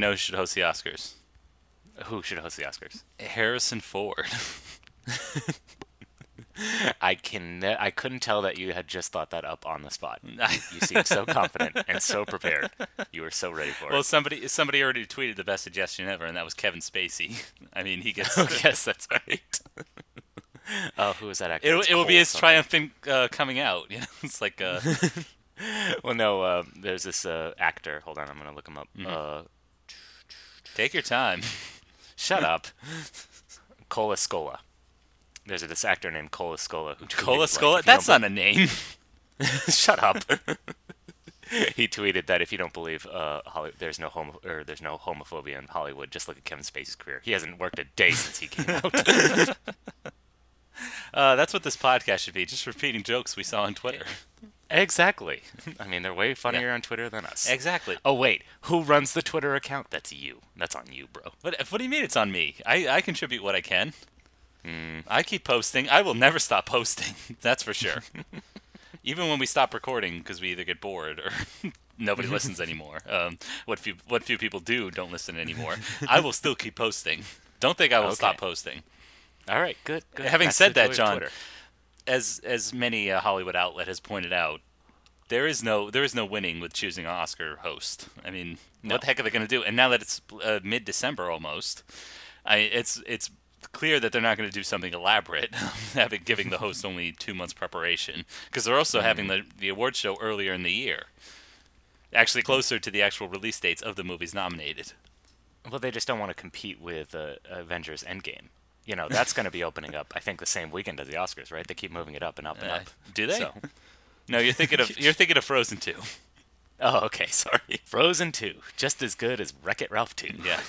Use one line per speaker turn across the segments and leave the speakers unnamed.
Know who should host the Oscars.
Who should host the Oscars?
Harrison Ford.
I can. ne- I couldn't tell that you had just thought that up on the spot. You seem so confident and so prepared. You were so ready for
well,
it.
Well, somebody somebody already tweeted the best suggestion ever, and that was Kevin Spacey. I mean, he gets.
Oh, yes, that's right. oh, who was that actor?
It, it will be his triumphant uh, coming out. You know, it's like uh,
Well, no. Um, there's this uh, actor. Hold on, I'm gonna look him up.
Mm-hmm. Take your time.
shut up. Cola Scola. There's this actor named Cola Scola who tweeted,
Cola
like,
Scola.
you
That's not a name.
Shut up. he tweeted that if you don't believe uh, Holly, there's no homo- or there's no homophobia in Hollywood, just look at Kevin Spacey's career. He hasn't worked a day since he came out.
Uh, that's what this podcast should be. Just repeating jokes we saw on Twitter.
Exactly. I mean, they're way funnier on Twitter than us.
Exactly.
oh wait, who runs the Twitter account? That's you. That's on you, bro.
What, what do you mean it's on me? I, I contribute what I can. I keep posting. I will never stop posting. That's for sure. Even when we stop recording because we either get bored or nobody listens anymore. Um, what few what few people do don't listen anymore. I will still keep posting. Don't think I will
Okay.
stop posting.
All right, good. good.
Having
That's
said that, John,
Twitter.
As as many a Hollywood outlet has pointed out, there is no there is no winning with choosing an Oscar host. I mean,
No.
what the heck are they going to do? And now that it's uh, mid December almost, I it's it's clear that they're not going to do something elaborate, having giving the host only two months preparation because they're also having the the award show earlier in the year, actually closer to the actual release dates of the movies nominated.
Well, they just don't want to compete with uh, Avengers Endgame. You know, that's going to be opening up. I think the same weekend as the Oscars, right? They keep moving it up and up and
Uh,
up.
do they?
So-
No, you're thinking of you're thinking of Frozen two.
Oh, okay. Sorry. Frozen 2, just as good as Wreck It Ralph 2.
Yeah.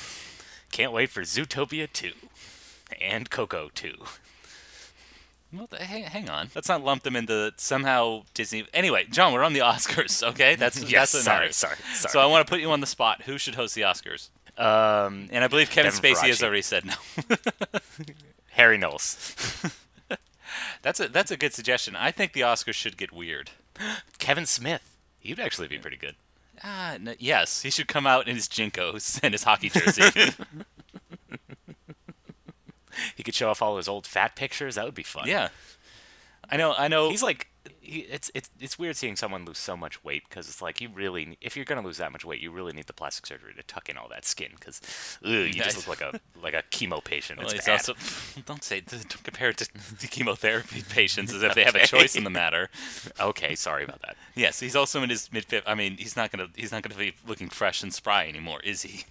Can't wait for Zootopia 2 and Coco 2.
Well, hang, hang on. Let's not lump them into somehow Disney. Anyway, John, we're on the Oscars, okay? That's
Yes,
that's
sorry, sorry, sorry.
So I want to put you on the spot. Who should host the Oscars?
Um,
And I believe Kevin
Devin
Spacey has already said no.
Harry Knowles.
that's a that's a good suggestion. I think the Oscars should get weird.
Kevin Smith. He'd actually be pretty good.
Ah, no, yes, he should come out in his JNCOs and his hockey jersey.
He could show off all his old fat pictures. That would be fun.
yeah, I know. I know.
He's like, he, it's it's it's weird seeing someone lose so much weight because it's like you really, if you're gonna lose that much weight, you really need the plastic surgery to tuck in all that skin because, you just look like a like a chemo patient.
Well,
It's
also don't say don't compare it to the chemotherapy patients as if they have a choice in the matter.
okay, sorry about that.
Yes, he's also in his mid. I mean, he's not gonna he's not gonna be looking fresh and spry anymore, is he?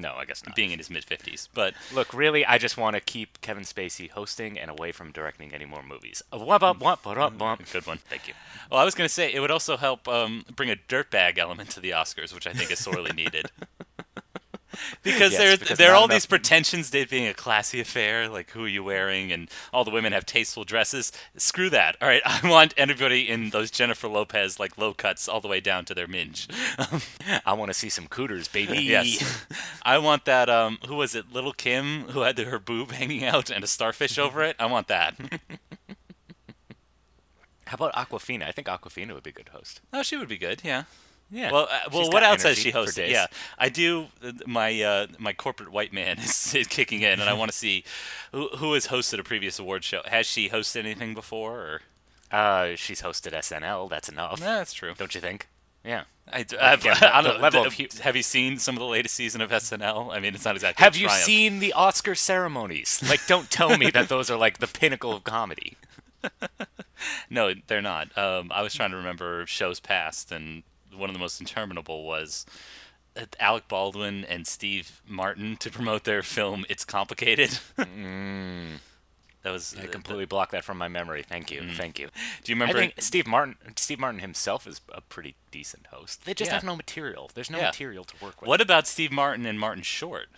No, I guess not.
Being in his mid fifties, but
Look, really, I just want to keep Kevin Spacey hosting and away from directing any more movies. Uh, wump, up, wump, ba, up, wump.
good one.
Thank you.
Well, I was gonna say it would also help um, bring a dirtbag element to the Oscars, which I think is sorely needed. Because
Yes,
there,
because
there are all
enough-
these pretensions to it being a classy affair, like who are you wearing, and all the women have tasteful dresses. Screw that. All right, I want everybody in those Jennifer Lopez like low cuts all the way down to their minge.
I want to see some cooters, baby.
Yes. I want that. Um, who was it? Little Kim, who had her boob hanging out and a starfish over it. I want that.
How about Awkwafina? I think Awkwafina would be a good host.
oh, she would be good. Yeah.
Yeah.
Well, uh, well, what else has she hosted? Yeah, I do. uh, My uh, my corporate white man is, is kicking in, and I want to see who, who has hosted a previous award show. Has she hosted anything before? Or
Uh, she's hosted SNL. That's enough.
no, that's true.
Don't you think? Yeah.
I, d- I've-
Again, on the
the-
level
the-
of
have you seen some of the latest season of SNL? I mean, it's not exactly. a
Have you
triumph.
seen the Oscar ceremonies? Like, don't tell me that those are like the pinnacle of comedy.
No, they're not. Um, I was trying to remember shows past, and one of the most interminable was uh, Alec Baldwin and Steve Martin to promote their film "It's Complicated." That was
I completely blocked that from my memory. Thank you. Thank you.
Do you remember I
think Steve Martin. Steve Martin himself is a pretty decent host. They just
Yeah.
have no material. There's no
Yeah.
material to work with.
What about Steve Martin and Martin Short?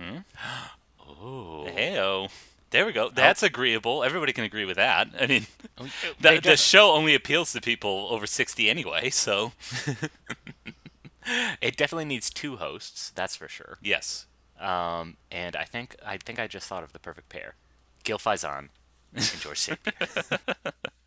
Hmm?
Oh.
Heyo. There we go. That's agreeable. Everybody can agree with that. I mean, the, the show only appeals to people over 60 anyway, so
it definitely needs two hosts. That's for sure.
yes.
Um, and I think I think I just thought of the perfect pair: Gil Faizon and George St.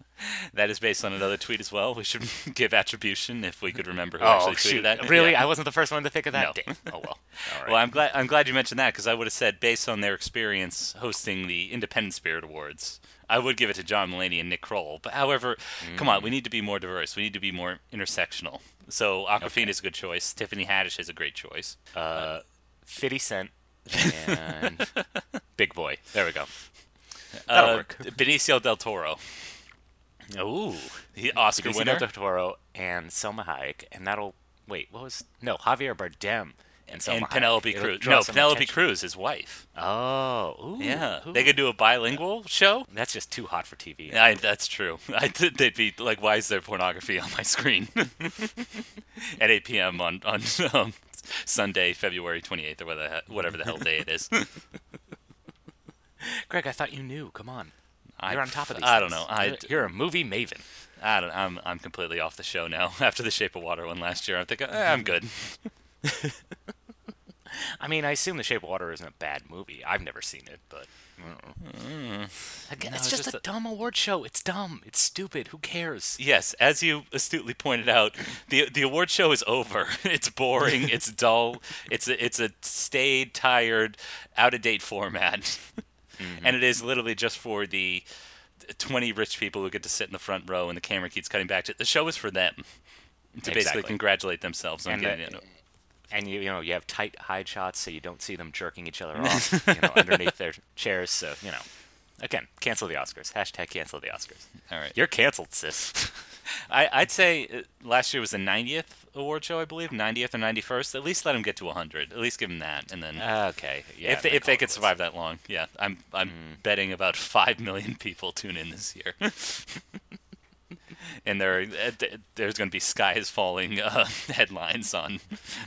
That is based on another tweet as well. We should give attribution if we could remember who
Oh
actually tweeted
shoot!
that.
Really?
Yeah.
I wasn't the first one to think of that.
No.
Oh well. All right.
Well, I'm glad I'm glad you mentioned that because I would have said based on their experience hosting the Independent Spirit Awards, I would give it to John Mulaney and Nick Kroll. But however, come
Mm.
on, we need to be more diverse. We need to be more intersectional. So Awkwafina is a good choice. Tiffany Haddish is a great choice.
uh, Fifty Cent and Big Boy. There we go. That'll
Uh,
work.
Benicio del Toro,
Ooh.
the Oscar
Benicio
winner.
del Toro and Salma Hayek, and that'll wait. What was no Javier Bardem and Salma
and. Penelope Cruz. No, Penelope
attention.
Cruz, his wife.
Oh, ooh,
Yeah,
ooh.
they could do a bilingual show.
That's just too hot for TV.
I, that's true. I did, they'd be like, "Why is there pornography on my screen?" At 8 p.m. on on um, Sunday, February 28th, or whatever the, he- whatever the hell day it is.
Greg, I thought you knew. Come on,
I-
you're on top of these.
I don't know. I-
You're, you're a movie maven.
I don't. I'm I'm completely off the show now. After the Shape of Water one last year, I'm thinking eh, I'm good.
I mean, I assume The Shape of Water isn't a bad movie. I've never seen it, but I again,
No,
it's
it's
just,
just
a
a-
dumb award show. It's dumb. It's stupid. Who cares?
Yes, as you astutely pointed out, the the award show is over. It's boring. it's dull. It's a it's a staid, tired, out of date format, and it is literally just for the twenty rich people who get to sit in the front row, and the camera keeps cutting back to the show is for them to basically congratulate themselves on
And
getting
the-
it.
And you, you know, you have tight hide shots so you don't see them jerking each other off, you know, underneath their chairs. So you know, again, cancel the Oscars. Hashtag cancel the Oscars.
All right.
You're canceled, sis.
I, I'd say uh, last year was the 90th award show, I believe, 90th or 91st. At least let them get to 100. At least give them that, and then
okay. Yeah.
if they, if they could survive that long, yeah, I'm I'm betting about five million people tune in this year, and there uh, there's going to be sky is falling uh, headlines on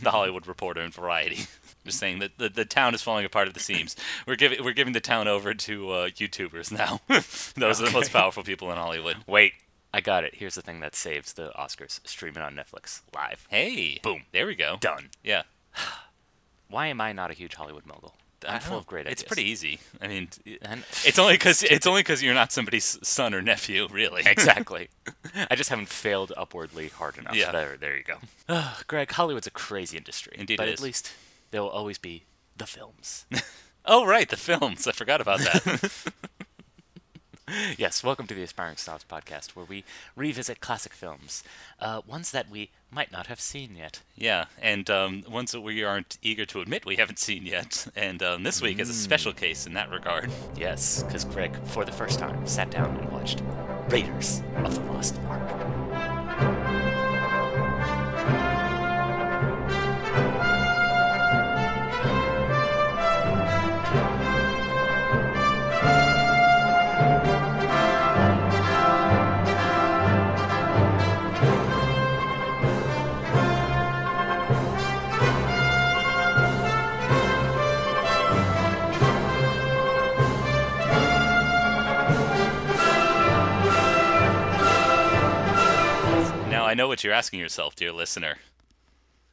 the Hollywood Reporter and Variety. Just saying that the, the town is falling apart at the seams. We're giving we're giving the town over to uh, YouTubers now. Those are the most powerful people in Hollywood.
Wait, I got it. Here's the thing that saves the Oscars: streaming on Netflix live.
Hey,
Boom.
there we go.
Done.
Yeah.
Why am I not a huge Hollywood mogul? I'm full of great ideas.
It's pretty easy. I mean,
And-
it's only because it's only because you're not somebody's son or nephew, really.
exactly. I just haven't failed upwardly hard enough.
Yeah.
There, there you go. Greg, Hollywood's a crazy industry.
Indeed
but
it
at least there will always be the films.
Oh, right, the films. I forgot about that.
yes, welcome to the Aspiring Snobs podcast, where we revisit classic films, uh, ones that we might not have seen yet.
yeah, and um, ones that we aren't eager to admit we haven't seen yet. And um, this week is a special case in that regard.
Yes, because Greg, for the first time, sat down and watched Raiders of the Lost Ark.
I know what you're asking yourself, dear listener.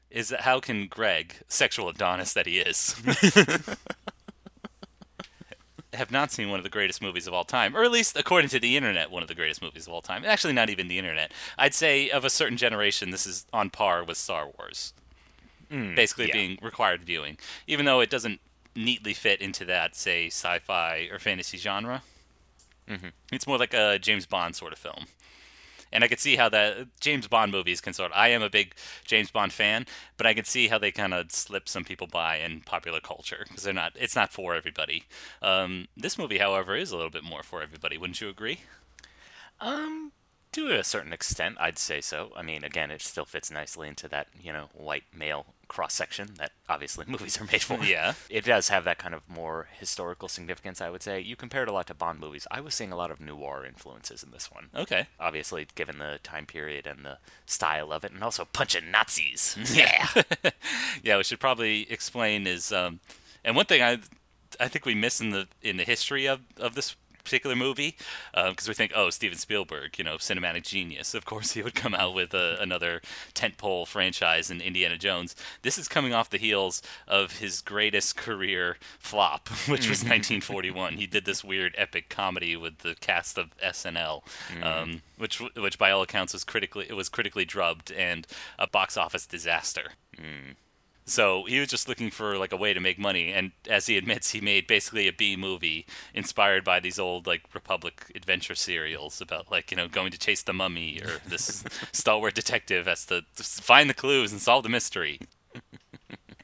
Is that how can Greg, sexual Adonis that he is, have not seen one of the greatest movies of all time, or at least according to the internet, one of the greatest movies of all time? Actually, not even the internet. I'd say of a certain generation, this is on par with Star Wars. basically
yeah.
being required viewing, even though it doesn't neatly fit into that, say, sci-fi or fantasy genre. Mm-hmm. It's more like a James Bond sort of film. And I could see how that James Bond movies can sort. Of, I am a big James Bond fan, but I can see how they kind of slip some people by in popular culture because they're not. It's not for everybody. Um, this movie, however, is a little bit more for everybody. Wouldn't you agree?
Um, to a certain extent, I'd say so. I mean, again, it still fits nicely into that, you know, white male cross section that obviously movies are made for.
Yeah.
It does have that kind of more historical significance, I would say. You compare it a lot to Bond movies. I was seeing a lot of noir influences in this one.
Okay.
Obviously, given the time period and the style of it, and also punching Nazis. yeah.
yeah, we should probably explain is, um, and one thing I, I think we miss in the in the history of, of this particular movie uh, because we think, oh, Steven Spielberg, you know, cinematic genius. Of course, he would come out with a, another tentpole franchise in Indiana Jones. This is coming off the heels of his greatest career flop, which was mm. 1941. He did this weird epic comedy with the cast of SNL, mm. um, which which by all accounts was critically it was critically drubbed and a box office disaster. Mm. So he was just looking for like a way to make money, and as he admits, he made basically a B movie inspired by these old like Republic adventure serials about like you know going to chase the mummy or this stalwart detective has to find the clues and solve the mystery.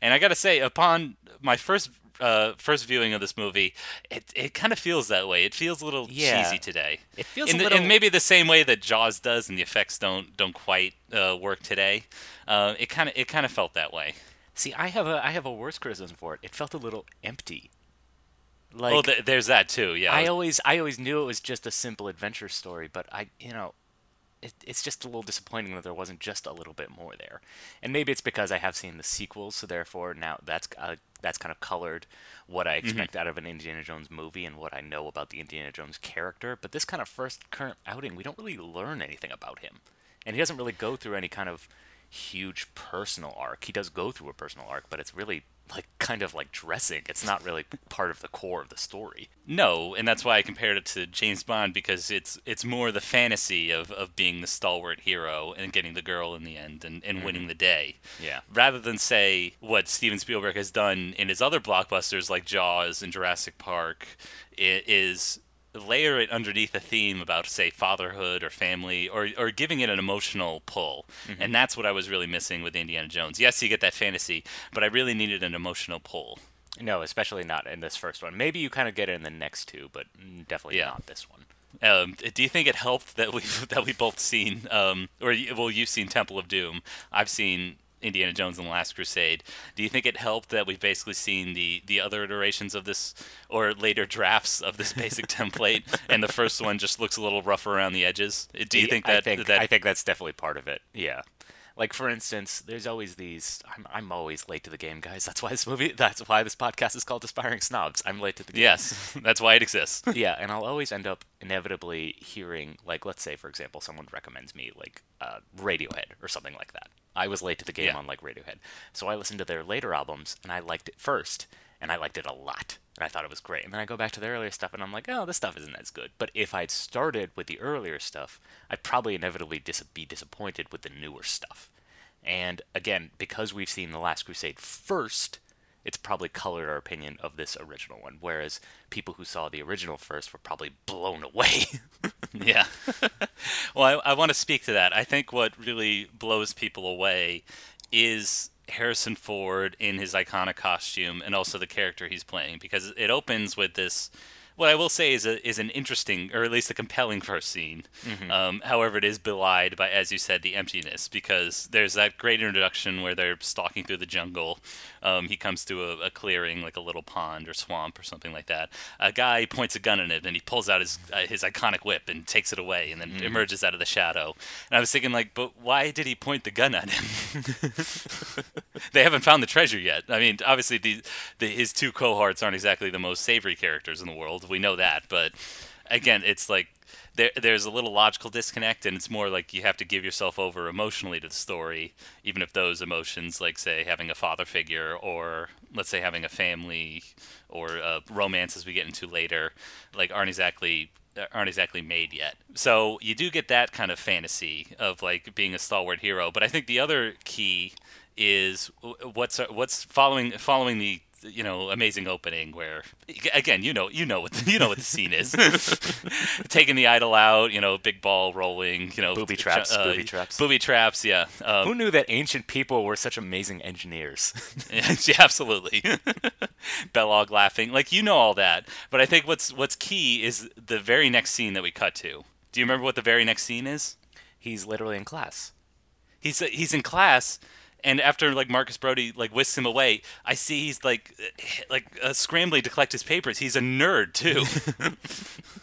And I gotta say, upon my first uh, first viewing of this movie, it it kind of feels that way. It feels a little
Yeah.
cheesy today.
It feels
in the-
little-
in maybe the same way that Jaws does, and the effects don't don't quite uh, work today. Uh, it kind of it kind of felt that way.
See, I have a I have a worse criticism for it. It felt a little empty. Like
oh, th- there's that too. Yeah.
I always I always knew it was just a simple adventure story, but I you know, it, it's just a little disappointing that there wasn't just a little bit more there. And maybe it's because I have seen the sequels, so therefore now that's uh, that's kind of colored what I expect out of an Indiana Jones movie and what I know about the Indiana Jones character. But this kind of first current outing, we don't really learn anything about him, and he doesn't really go through any kind of huge personal arc. He does go through a personal arc, but it's really like kind of like dressing. It's not really part of the core of the story.
No, and that's why I compared it to James Bond because it's it's more the fantasy of, of being the stalwart hero and getting the girl in the end and, and mm-hmm. winning the day.
Yeah.
Rather than say what Steven Spielberg has done in his other blockbusters like Jaws and Jurassic Park is layer it underneath a theme about say fatherhood or family or or giving it an emotional pull. And that's what I was really missing with Indiana Jones. Yes, you get that fantasy, but I really needed an emotional pull.
No, especially not in this first one. Maybe you kind of get it in the next two, but definitely
Yeah.
not this one.
Um, do you think it helped that we that we both seen, um, or well, you've seen Temple of Doom. I've seen Indiana Jones and the Last Crusade. Do you think it helped that we've basically seen the the other iterations of this, or later drafts of this basic template, and the first one just looks a little rough around the edges? Do you think that
I think,
that
I think that's definitely part of it. Yeah. Like for instance, there's always these. I'm, I'm always late to the game, guys. That's why this movie. That's why this podcast is called Aspiring Snobs. I'm late to the game.
yes, that's why it exists.
yeah, and I'll always end up inevitably hearing, like, let's say, for example, someone recommends me, like, uh, Radiohead or something like that. I was late to the game
Yeah.
on, like, Radiohead. So I listened to their later albums, and I liked it first, and I liked it a lot. And I thought it was great. And then I go back to the earlier stuff, and I'm like, oh, this stuff isn't as good. But if I'd started with the earlier stuff, I'd probably inevitably dis- be disappointed with the newer stuff. And again, because we've seen The Last Crusade first, it's probably colored our opinion of this original one. Whereas people who saw the original first were probably blown away.
Yeah. well, I, I want to speak to that. I think what really blows people away is Harrison Ford in his iconic costume and also the character he's playing because it opens with this. What I will say is a, is an interesting, or at least a compelling first scene. Um, however, it is belied by, as you said, the emptiness because there's that great introduction where they're stalking through the jungle. Um, he comes to a, a clearing, like a little pond or swamp or something like that. A guy points a gun at it and he pulls out his uh, his iconic whip and takes it away and then emerges out of the shadow. And I was thinking, like, but why did he point the gun at him? they haven't found the treasure yet. I mean, obviously, the, the his two cohorts aren't exactly the most savory characters in the world. We know that, but again, it's like there there's a little logical disconnect, and it's more like you have to give yourself over emotionally to the story, even if those emotions, like say having a father figure, or let's say having a family, or uh, romance, as we get into later, like aren't exactly aren't exactly made yet. So you do get that kind of fantasy of like being a stalwart hero, but I think the other key is what's what's following following the you know amazing opening where again you know you know what the, you know what the scene is taking the idol out you know big ball rolling you know
Booby traps,
uh,
booby traps.
booby traps yeah um,
Who knew that ancient people were such amazing engineers?
yeah, absolutely. Belloq laughing, like you know all that. But I think what's what's key is the very next scene that we cut to. Do you remember what the very next scene is?
He's literally in class.
He's he's in class, and after like Marcus Brody like whisks him away, I see he's like like uh, scrambling to collect his papers. He's a nerd too.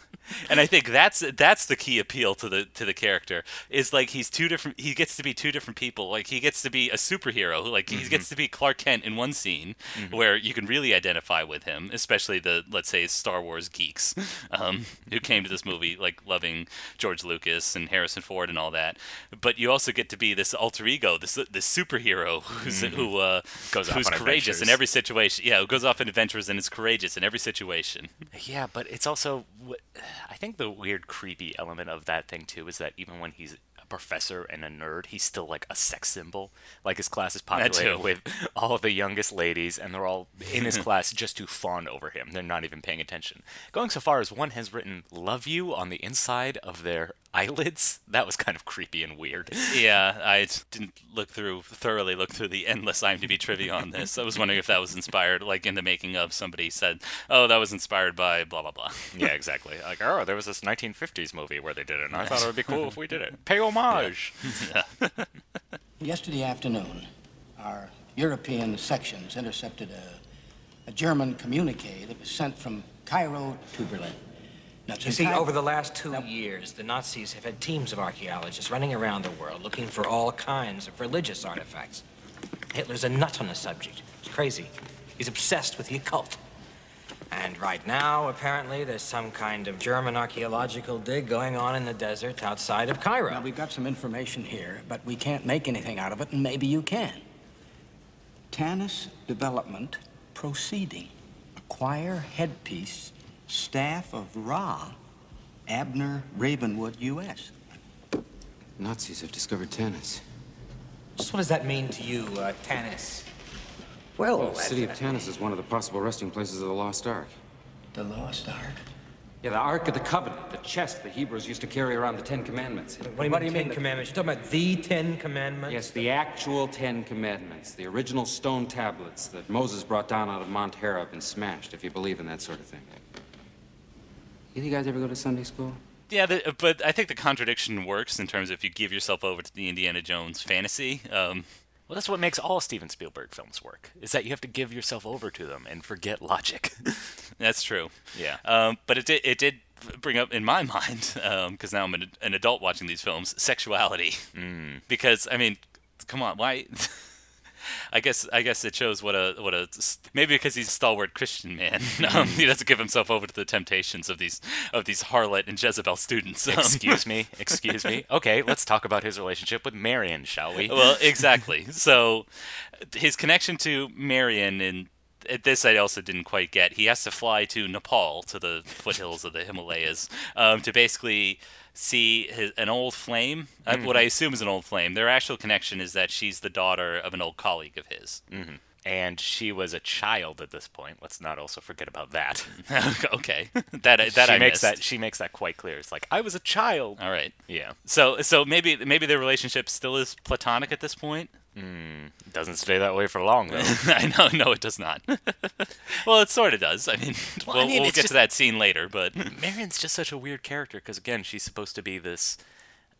and I think that's that's the key appeal to the to the character is like he's two different. He gets to be two different people. Like he gets to be a superhero. Like he gets to be Clark Kent in one scene where you can really identify with him, especially the let's say Star Wars geeks um, who came to this movie like loving George Lucas and Harrison Ford and all that. But you also get to be this alter ego, this this superhero who's who uh,
Goes off
who's courageous in every situation. Yeah, who goes off on adventures and is courageous in every situation.
Yeah, but it's also wh- I think the weird creepy element of that thing too is that even when he's professor and a nerd, he's still like a sex symbol. Like his class is populated with all of the youngest ladies, and they're all in his class just to fawn over him. They're not even paying attention. Going so far as one has written "love you" on the inside of their eyelids. That was kind of creepy and weird.
Yeah, I didn't look through thoroughly look through the endless IMDb trivia on this. I was wondering if that was inspired, like in the making of. Somebody said, "Oh, that was inspired by blah blah blah."
Yeah, exactly. Like, oh, there was this 1950s movie where they did it, and I thought it would be cool if we did it. Pay homage.
Yesterday afternoon, our European sections intercepted a, a German communique that was sent from Cairo to Berlin. Now,
You see, over the last two years, the Nazis have had teams of archaeologists running around the world looking for all kinds of religious artifacts. Hitler's a nut on the subject. He's crazy. He's obsessed with the occult. And right now, apparently, there's some kind of German archaeological dig going on in the desert outside of Cairo.
Now, we've got some information here, but we can't make anything out of it, and maybe you can. Tanis Development Proceeding. Acquire headpiece, staff of Ra, Abner Ravenwood, U.S.
Nazis have discovered Tanis.
Just what does that mean to you, uh, Tanis?
Well,
The city of Tanis is one of the possible resting places of the Lost Ark.
the Lost Ark.
Yeah, the Ark of the Covenant, the chest the Hebrews used to carry around the Ten Commandments.
What do you mean, Ten Commandments? You're talking about the Ten Commandments?
Yes, the actual Ten Commandments, the original stone tablets that Moses brought down out of Mount Horeb and smashed, if you believe in that sort of thing. Either you guys ever go to Sunday school?
Yeah, the, but I think the contradiction works in terms of if you give yourself over to the Indiana Jones fantasy. Um,
Well, that's what makes all Steven Spielberg films work. Is that you have to give yourself over to them and forget logic.
that's true.
Yeah.
Um, but it did, it did bring up in my mind because now I'm an, an adult watching these films sexuality. Mm. Because I mean, come on, why? I guess I guess it shows what a what a maybe because he's a stalwart Christian man, um, he doesn't give himself over to the temptations of these of these harlot and Jezebel students. Um,
excuse me, excuse me. Okay, let's talk about his relationship with Marion, shall we?
well, exactly. So his connection to Marion and at this I also didn't quite get. He has to fly to Nepal, to the foothills of the Himalayas, um, to basically see his, an old flame. uh, what I assume is an old flame. Their actual connection is that she's the daughter of an old colleague of his.
and she was a child at this point. Let's not also forget about that.
okay, that that
she
I
makes
missed.
that she makes that quite clear. It's like I was a child.
All right.
Yeah,
So so maybe maybe their relationship still is platonic at this point. Hmm.
doesn't stay that way for long though.
I know, no, it does not. well, it sort of does. I mean,
Well,
we'll,
I mean,
we'll get
just-
to that scene later, but
Marion's just such a weird character because again, she's supposed to be this.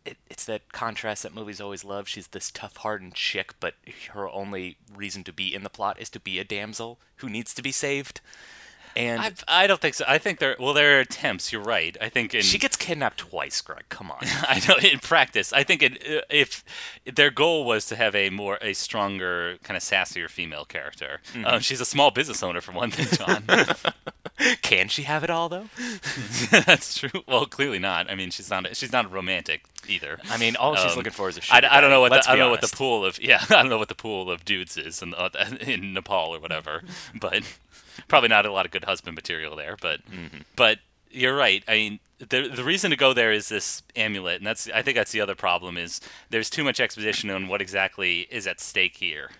It, it's that contrast that movies always love. She's this tough, hardened chick, but her only reason to be in the plot is to be a damsel who needs to be saved. And
I, I don't think so. I think there. Well, there are attempts. You're right. I think in
she gets kidnapped twice, Greg. Come on.
I know in practice. I think it, if their goal was to have a more a stronger kind of sassier female character.
Mm-hmm.
Um, she's a small business owner for one thing, John.
Can she have it all though?
That's true. Well, clearly not. I mean, she's not. A, she's not a romantic either.
I mean, all she's
Um,
looking for is a
I, I don't know what the, I don't know what the pool of yeah I don't know what the pool of dudes is in uh, in Nepal or whatever, but probably not a lot of good husband material there. But but you're right. I mean, the the reason to go there is this amulet, and that's I think that's the other problem is there's too much exposition on what exactly is at stake here,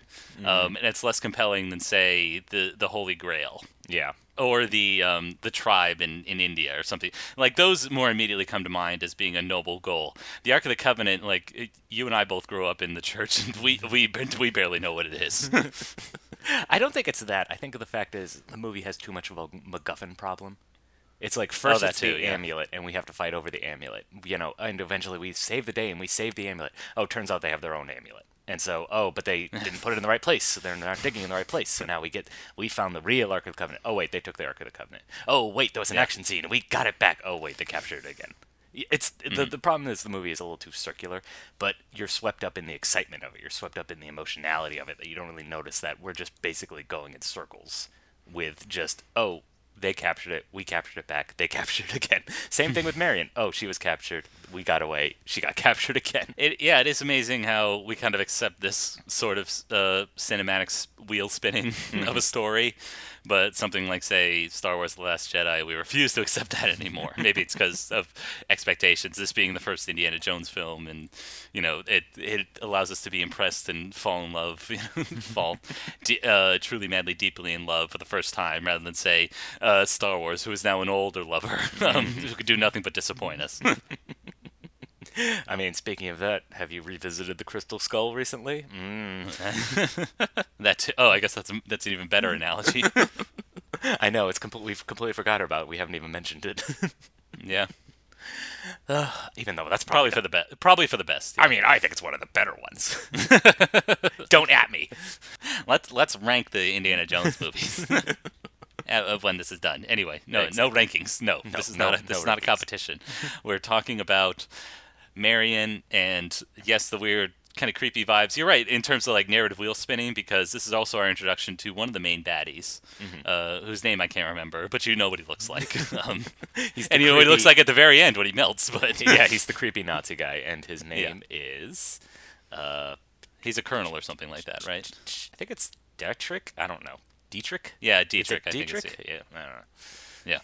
um, and it's less compelling than say the the Holy Grail
Yeah.
or the um, the tribe in, in India or something like those more immediately come to mind as being a noble goal. The Ark of the Covenant, like it- you and I both grew up in the church, and we we we barely know what it is.
I don't think it's that. I think the fact is the movie has too much of a MacGuffin problem. It's like first oh,
that
it's
too,
the
yeah.
amulet, and we have to fight over the amulet. You know, and eventually we save the day and we save the amulet. Oh, turns out they have their own amulet. And so, oh, but they didn't put it in the right place, so they're not digging in the right place. So now we get, we found the real Ark of the Covenant. Oh wait, they took the Ark of the Covenant. Oh wait, there was an action scene, we got it back. Oh wait, they captured it again. It's the mm-hmm. the problem is the movie is a little too circular, but you're swept up in the excitement of it. You're swept up in the emotionality of it that you don't really notice that we're just basically going in circles with just oh they captured it, we captured it back, they captured it again. Same thing with Marion. Oh, she was captured, we got away, she got captured again.
It, yeah, it is amazing how we kind of accept this sort of uh, cinematic wheel spinning of a story, but something like, say, Star Wars: The Last Jedi, we refuse to accept that anymore. Maybe it's because of expectations. This being the first Indiana Jones film, and you know, it it allows us to be impressed and fall in love, you know, fall de- uh, truly, madly, deeply in love for the first time, rather than say uh, Star Wars, who is now an older lover, um, who could do nothing but disappoint us.
I mean, speaking of that, have you revisited the Crystal Skull recently? Mm.
That too- oh, I guess that's a, that's an even better analogy.
I know it's complete. We've completely forgot about it. We haven't even mentioned it.
yeah,
even though that's
probably
probably
for the best. Probably for the best.
I mean, I think it's one of the better ones. Don't at me.
Let's let's rank the Indiana Jones movies. uh, Of when this is done. Anyway, no,
Yeah,
no rankings. No, this is
no-
not a, this
no
is not a competition. We're talking about Marion and yes, the weird kind of creepy vibes. You're right in terms of like narrative wheel spinning because this is also our introduction to one of the main baddies,
Mm-hmm.
uh, whose name I can't remember, but you know what he looks like. um,
He's
and you know what he looks like at the very end when he melts. But
yeah, he's the creepy Nazi guy, and his name is.
he's a colonel or something like that, right?
I think it's Dietrich. I don't know. Dietrich.
Yeah, Dietrich. I think it's-
Dietrich? Yeah, I don't know.
yeah.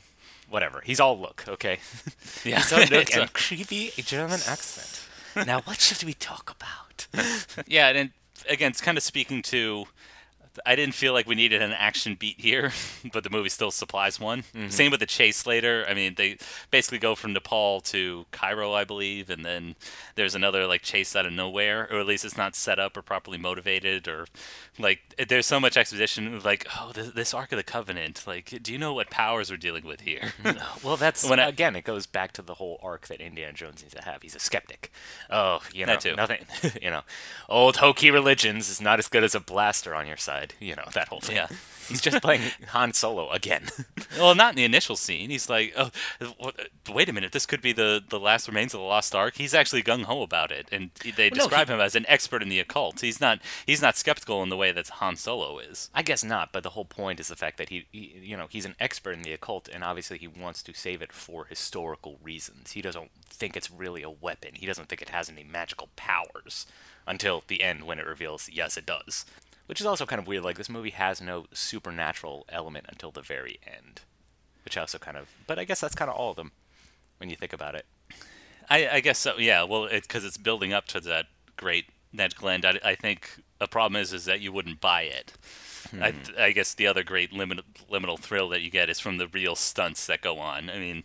Whatever. He's all look. Okay.
Yeah,
He's all look
It's a-
and creepy German accent. Now, what should we talk about?
Yeah, and again, it's kind of speaking to. I didn't feel like we needed an action beat here, but the movie still supplies one. Mm-hmm. Same with the chase later. I mean, they basically go from Nepal to Cairo, I believe, and then there's another like chase out of nowhere, or at least it's not set up or properly motivated, or like eh, there's so much exposition of like, oh, this, this Ark of the Covenant. Like, do you know what powers we're dealing with here?
Well, that's
When I-
again, it goes back to the whole arc that Indiana Jones needs to have. He's a skeptic. Oh, you know, nothing. you know, old hokey religions is not as good as a blaster on your side. You know that whole thing.
Yeah.
He's just playing Han Solo again.
Well, not in the initial scene. He's like, "Oh, wait a minute. This could be the the last remains of the lost ark." He's actually gung ho about it, and they
no,
describe
he-
him as an expert in the occult. He's not he's not skeptical in the way that Han Solo is.
I guess not, but the whole point is the fact that he, he, you know, he's an expert in the occult, and obviously he wants to save it for historical reasons. He doesn't think it's really a weapon. He doesn't think it has any magical powers until the end when it reveals, yes, it does. Which is also kind of weird. Like this movie has no supernatural element until the very end, which also kind of. But I guess that's kind of all of them when you think about it.
I, I guess so. Yeah. Well, because it's building up to that great magical end. I, I think a problem is is that you wouldn't buy it. I, hmm. I guess the other great limit, liminal thrill that you get is from the real stunts that go on. I mean,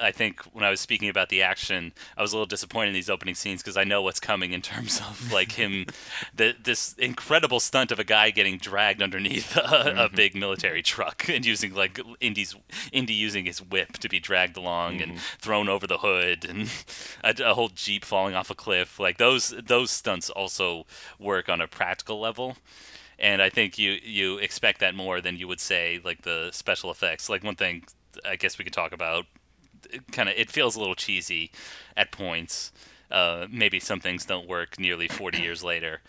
I think when I was speaking about the action, I was a little disappointed in these opening scenes because I know what's coming in terms of like him, the, this incredible stunt of a guy getting dragged underneath a, a mm-hmm. big military truck and using like Indy's Indy using his whip to be dragged along and mm-hmm. thrown over the hood and a, a whole jeep falling off a cliff. Like those those stunts also work on a practical level and I think you you expect that more than you would say like the special effects. Like one thing I guess we could talk about, kind of it feels a little cheesy at points. Uh, maybe some things don't work nearly 40 years later.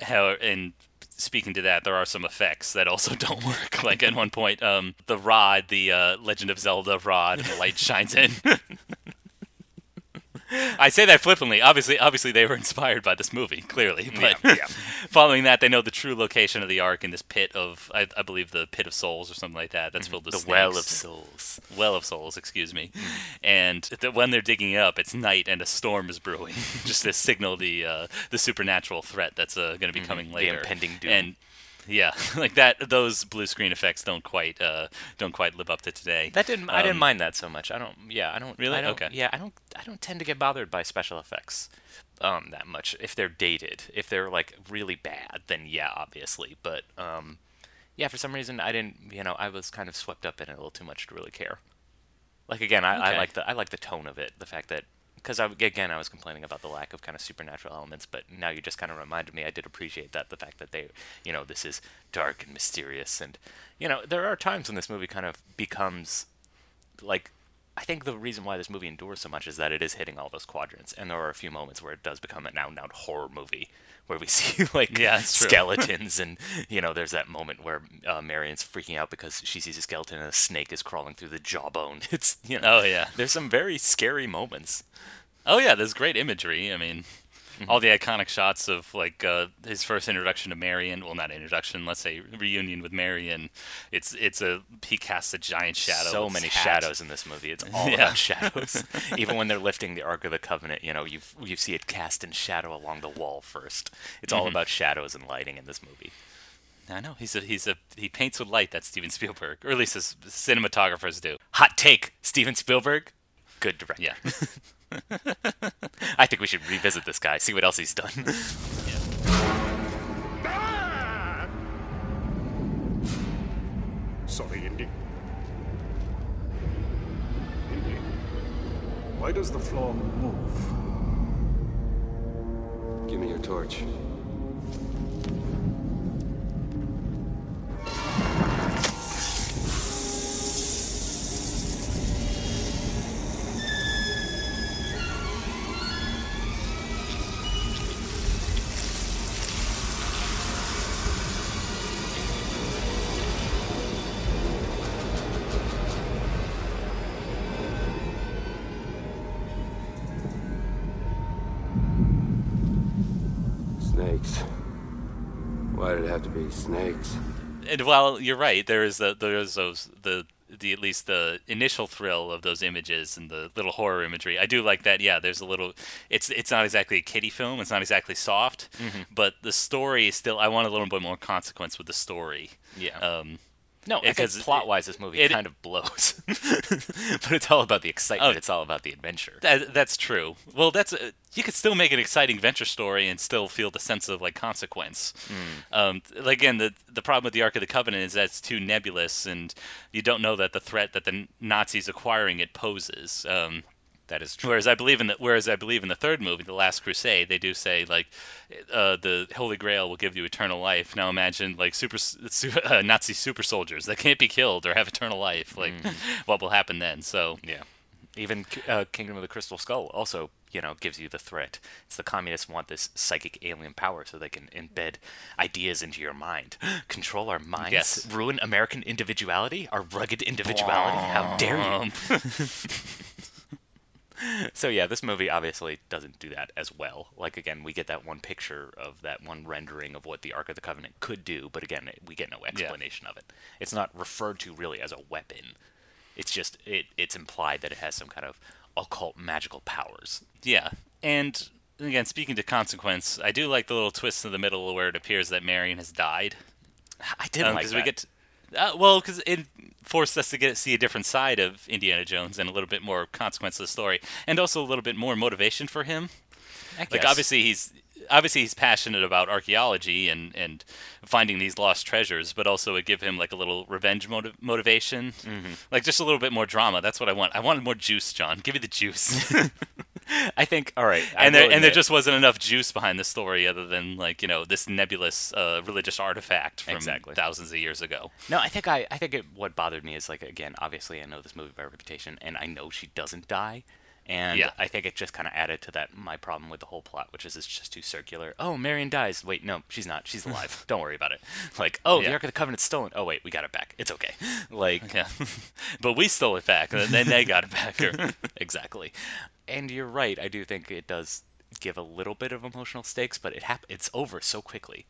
How and speaking to that, there are some effects that also don't work. Like at one point, um, the rod, the uh, Legend of Zelda rod, and the light shines in. I say that flippantly. Obviously, obviously they were inspired by this movie, clearly. But yeah following that, they know the true location of the ark in this pit of, I, I believe, the pit of souls or something like that. That's filled with
The well of souls.
well of souls, excuse me. And th- when they're digging it up, it's night and a storm is brewing, just to signal the uh, the supernatural threat that's uh, going to be coming later.
The impending doom.
And yeah, like that. Those blue screen effects don't quite uh, don't quite live up to today.
That didn't. I didn't
Um,
mind that so much. I don't. Yeah, I don't.
Really?
I don't,
Okay.
Yeah, I don't. I don't tend to get bothered by special effects, um, that much. If they're dated, if they're like really bad, then yeah, obviously. But um, yeah, for some reason I didn't. You know, I was kind of swept up in it a little too much to really care. Like again, I, I like the I like the tone of it. The fact that because again, I was complaining about the lack of kind of supernatural elements, but now you just kind of reminded me I did appreciate that the fact that they, you know, this is dark and mysterious, and you know, there are times when this movie kind of becomes like I think the reason why this movie endures so much is that it is hitting all those quadrants, and there are a few moments where it does become an out-and-out horror movie, where we see like
Yeah,
skeletons, and you know, there's that moment where uh, Marion's freaking out because she sees a skeleton and a snake is crawling through the jawbone. It's you know,
Oh, yeah.
there's some very scary moments.
Oh yeah, there's great imagery. I mean,
Mm-hmm.
all the iconic shots of like uh, his first introduction to Marion. Well, not introduction. Let's say reunion with Marion. It's it's a he casts a giant shadow.
so many
hat.
shadows in this movie. It's all
Yeah.
about shadows. Even when they're lifting the Ark of the Covenant, you know, you you see it cast in shadow along the wall first. It's all
Mhm.
about shadows and lighting in this movie.
I know he's a he's a he paints with light. That's Steven Spielberg, or at least his cinematographers do.
Hot take, Steven Spielberg, good director.
Yeah.
I think we should revisit this guy, see what else he's done.
Sorry, Indy. Indy, why does the floor move?
Give me your torch. Snakes?
and while you're right, there is the there is those the the at least the initial thrill of those images and the little horror imagery. I do like that. Yeah, there's a little. It's it's not exactly a kiddie film. It's not exactly soft, but the story is still. I want a little bit more consequence with the story.
Yeah.
Um,
no,
because
because
'cause
plot wise, this movie
it-
kind of blows. but it's all about the excitement.
Oh.
it's all about the adventure.
That, that's true. Well, that's a, you could still make an exciting adventure story and still feel the sense of like consequence. Um, again, the the problem with the Ark of the Covenant is that it's too nebulous, and you don't know that the threat that the Nazis acquiring it poses. Um,
that is true.
Whereas I believe in the whereas I believe in the third movie, The Last Crusade, they do say like uh, the Holy Grail will give you eternal life. Now imagine like super, su- uh, Nazi super soldiers that can't be killed or have eternal life. Like what will happen then? So
Yeah. Even uh, Kingdom of the Crystal Skull also, you know, gives you the threat. It's the communists want this psychic alien power so they can embed ideas into your mind, control our minds,
Yes.
ruin American individuality, our rugged individuality. How dare you? so yeah, this movie obviously doesn't do that as well. Like again, we get that one picture of that one rendering of what the Ark of the Covenant could do, but again, we get no explanation of it. It's not referred to really as a weapon. It's just it, it's implied that it has some kind of occult magical powers.
Yeah, and again, speaking to consequence, I do like the little twist in the middle where it appears that Marion has died.
I did um, like
because
that.
we get. To, uh, well, because it forced us to get see a different side of Indiana Jones and a little bit more consequence of the story, and also a little bit more motivation for him.
I
Like obviously he's obviously he's passionate about archaeology and and finding these lost treasures, but also it give him like a little revenge motiv- motivation,
Mm-hmm.
like just a little bit more drama. That's what I want. I wanted more juice, John. Give me the juice.
I think all right, I
and there and there just wasn't enough juice behind the story other than like you know this nebulous uh, religious artifact from
Exactly.
thousands of years ago.
No, I think I, I think it, what bothered me is like again, obviously I know this movie by reputation, and I know she doesn't die, and
Yeah.
I think it just kind of added to that my problem with the whole plot, which is it's just too circular. Oh, Marion dies. Wait, no, she's not. She's alive. Don't worry about it. Like, oh, the
Yeah.
Ark of the Covenant's stolen. Oh wait, we got it back. It's okay. Like,
Yeah, but we stole it back, and then they got it back. Or-
exactly. And you're right. I do think it does give a little bit of emotional stakes, but it hap- it's over so quickly.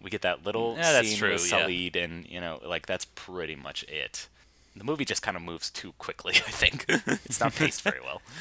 We get that little mm,
Yeah, that's
scene
true,
with
yeah.
Sallah, and you know, like that's pretty much it. The movie just kind of moves too quickly. I think it's not paced very well.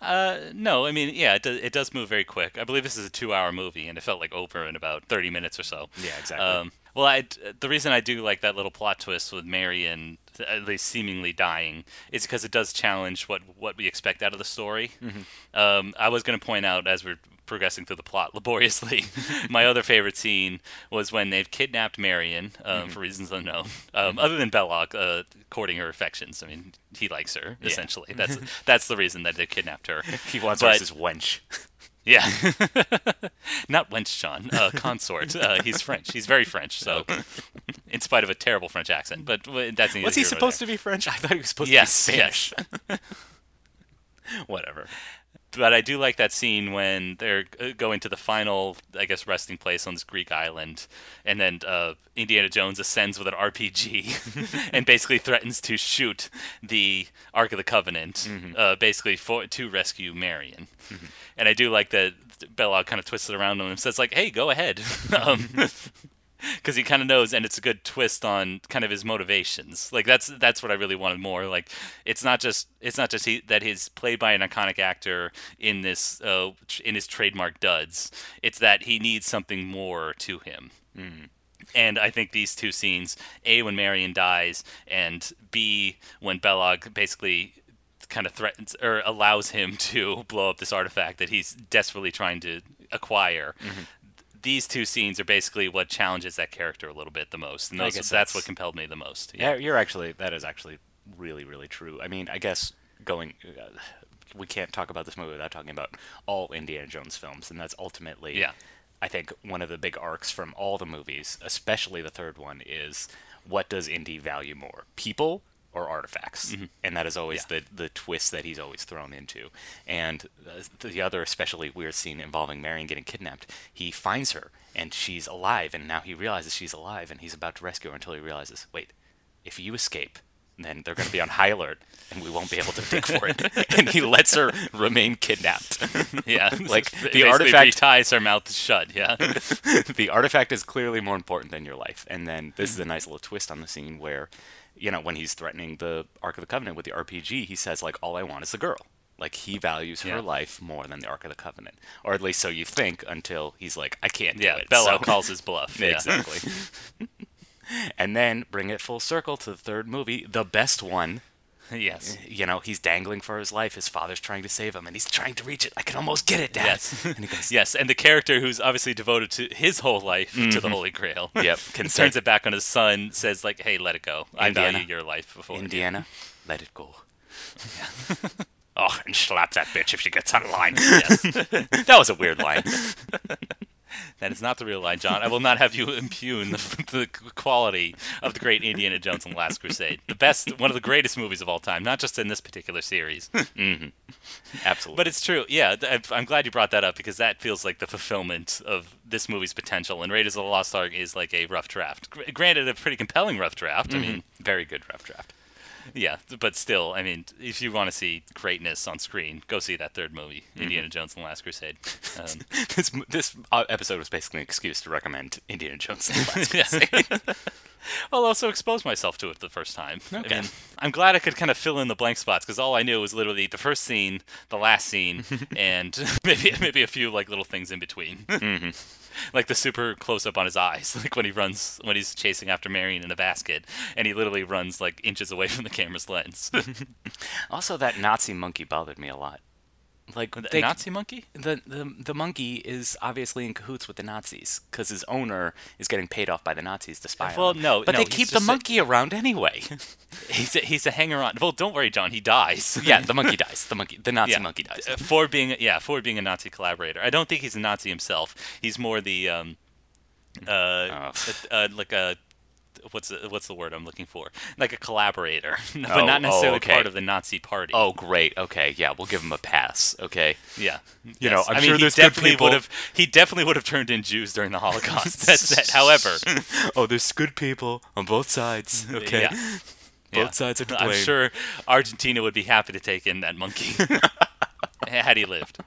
Uh, no, I mean, yeah, it does, it does move very quick. I believe this is a two-hour movie, and it felt like over in about thirty minutes or so.
Yeah, exactly.
Um, well, I the reason I do like that little plot twist with Marion at least seemingly dying is because it does challenge what what we expect out of the story.
Mm-hmm.
Um, I was going to point out as we're progressing through the plot laboriously. My other favorite scene was when they've kidnapped Marion um,
Mm-hmm.
for reasons unknown, um, other than Belloq uh, courting her affections. I mean, he likes her
Yeah.
essentially. That's that's the reason that they kidnapped her.
He wants her
But-
as his wench.
Yeah, not wench John, uh, consort. Uh, he's French. He's very French. So, in spite of a terrible French accent, but that's
Was he supposed
there.
to be French? I thought he was supposed
Yes,
to be Spanish. Whatever.
But I do like that scene when they're uh, going to the final, I guess, resting place on this Greek island, and then uh, Indiana Jones ascends with an RPG and basically threatens to shoot the Ark of the Covenant, uh, basically for to rescue Marion. And I do like that Belloq kind of twists it around on him and says, like, "Hey, go ahead," because he kind of knows, and it's a good twist on kind of his motivations. Like that's that's what I really wanted more. Like it's not just it's not just he, that he's played by an iconic actor in this uh, in his trademark duds. It's that he needs something more to him. And I think these two scenes, A, when Marion dies, and B, when Belloq basically kind of threatens or allows him to blow up this artifact that he's desperately trying to acquire. These two scenes are basically what challenges that character a little bit the most, and
I
those,
guess
that's,
that's-
what compelled me the most.
Yeah, you're actually that is actually really really true. I mean, I guess going uh, we can't talk about this movie without talking about all Indiana Jones films, and that's ultimately
Yeah.
I think one of the big arcs from all the movies, especially the third one, is what does Indy value more, people or artifacts? And that is always
Mm-hmm. Yeah.
the the twist that he's always thrown into. And uh, the other especially weird scene involving Marion getting kidnapped, he finds her and she's alive, and now he realizes she's alive, and he's about to rescue her until he realizes, wait, if you escape. Then they're going to be on high alert, and we won't be able to dig for it. and he lets her remain kidnapped.
yeah.
Like, the artifact-
ties her mouth shut. Yeah,
the artifact is clearly more important than your life. And then this is a nice little twist on the scene where, you know, when he's threatening the Ark of the Covenant with the RPG, he says like, "All I want is the girl." Like he values her
Yeah.
life more than the Ark of the Covenant, or at least so you think until he's like, "I can't do it."
Belloq
So-
calls his bluff. Yeah.
exactly. and then bring it full circle to the third movie, the best one.
Yes.
You know, he's dangling for his life. His father's trying to save him, and he's trying to reach it. I can almost get it, Dad.
Yes.
And he goes,
Yes, and the character who's obviously devoted to his whole life to the Holy Grail.
Mm-hmm. Yep,
Can turns it back on his son, says like, "Hey, let it go. I
Indiana.
value your life before."
Indiana, let it go. oh, and slap that bitch if she gets out of line. that was a weird line.
That is not the real line, John. I will not have you impugn the, the quality of the great Indiana Jones and the Last Crusade. The best, one of the greatest movies of all time, not just in this particular series. Hmm. Mm-hmm.
Absolutely.
But it's true. Yeah, I'm glad you brought that up because that feels like the fulfillment of this movie's potential. And Raiders of the Lost Ark is like a rough draft. Granted, a pretty compelling rough draft. I mm-hmm. mean,
very good rough draft.
Yeah, but still, I mean, if you want to see greatness on screen, go see that third movie, Indiana Jones and the Last Crusade. Um,
This this uh, episode was basically an excuse to recommend Indiana Jones. and the Last Crusade.
I'll also expose myself to it the first time.
Okay.
I mean, I'm glad I could kind of fill in the blank spots because all I knew was literally the first scene, the last scene, and maybe maybe a few like little things in between,
Mm-hmm.
like the super close up on his eyes, like when he runs when he's chasing after Marion in a basket, and he literally runs like inches away from the camera's lens.
also, that Nazi monkey bothered me a lot. Like
the
they-
Nazi monkey?
The, the the monkey is obviously in cahoots with the Nazis because his owner is getting paid off by the Nazis to spy. on
Well,
them.
no,
but
no,
they keep the
just a-
monkey around anyway.
He's a, he's a hanger on. Well, don't worry, John. He dies.
yeah, the monkey dies. The monkey, the Nazi
Yeah.
monkey dies.
Uh, for being yeah for being a Nazi collaborator. I don't think he's a Nazi himself. He's more the um, uh,
Oh.
uh, like a what's the, what's the word I'm looking for? Like a collaborator, but
Oh,
not
oh,
necessarily
okay.
part of the Nazi party.
Oh, great. Okay, yeah, we'll give him a pass. Okay.
yeah.
You know, I'm
I mean,
sure
he
there's good
definitely
people-
would have he definitely would have turned in Jews during the Holocaust. That's that. However,
oh, there's good people on both sides. Okay.
yeah.
Both
yeah.
sides are to
I'm sure Argentina would be happy to take in that monkey had he lived.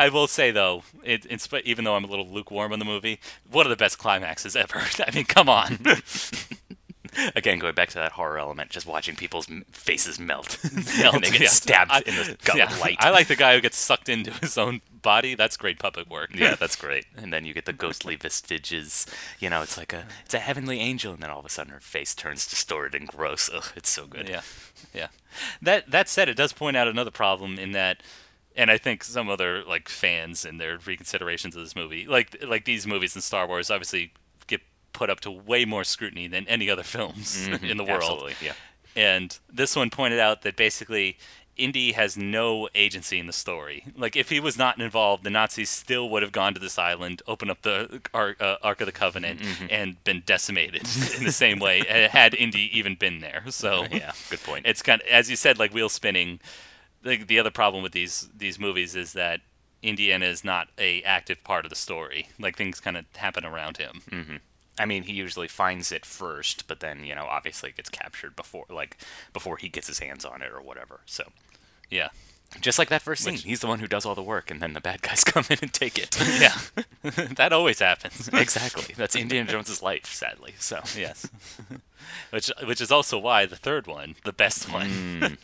I will say though, it, in sp- even though I'm a little lukewarm on the movie, one of the best climaxes ever. I mean, come on.
Again, going back to that horror element, just watching people's faces melt,
Melt,
and they get
yeah.
stabbed
I-
in the gut
yeah,
light.
I like the guy who gets sucked into his own body. That's great puppet work.
yeah, that's great. And then you get the ghostly vestiges. You know, it's like a it's a heavenly angel, and then all of a sudden her face turns distorted and gross. Ugh, it's so good.
Yeah, yeah. That that said, it does point out another problem in that, and I think some other like fans in their reconsiderations of this movie, like like these movies in Star Wars, obviously get put up to way more scrutiny than any other films in the world.
Absolutely, yeah.
And this one pointed out that basically Indy has no agency in the story. Like, if he was not involved, the Nazis still would have gone to this island, opened up the Ark, uh, Ark of the Covenant, and been decimated in the same way had Indy even been there. So,
Yeah, good point.
It's kind of, as you said, like wheel spinning. The, the other problem with these these movies is that Indiana is not a active part of the story. Like things kind of happen around him. Mm-hmm.
I mean, he usually finds it first, but then you know, obviously, it gets captured before, like, before he gets his hands on it or whatever. So,
Yeah.
just like that first scene, he's the one who does all the work, and then the bad guys come in and take it.
Yeah. that always happens.
exactly. That's Indiana Jones's life, sadly. So,
Yes. which which is also why the third one, the best one, mm.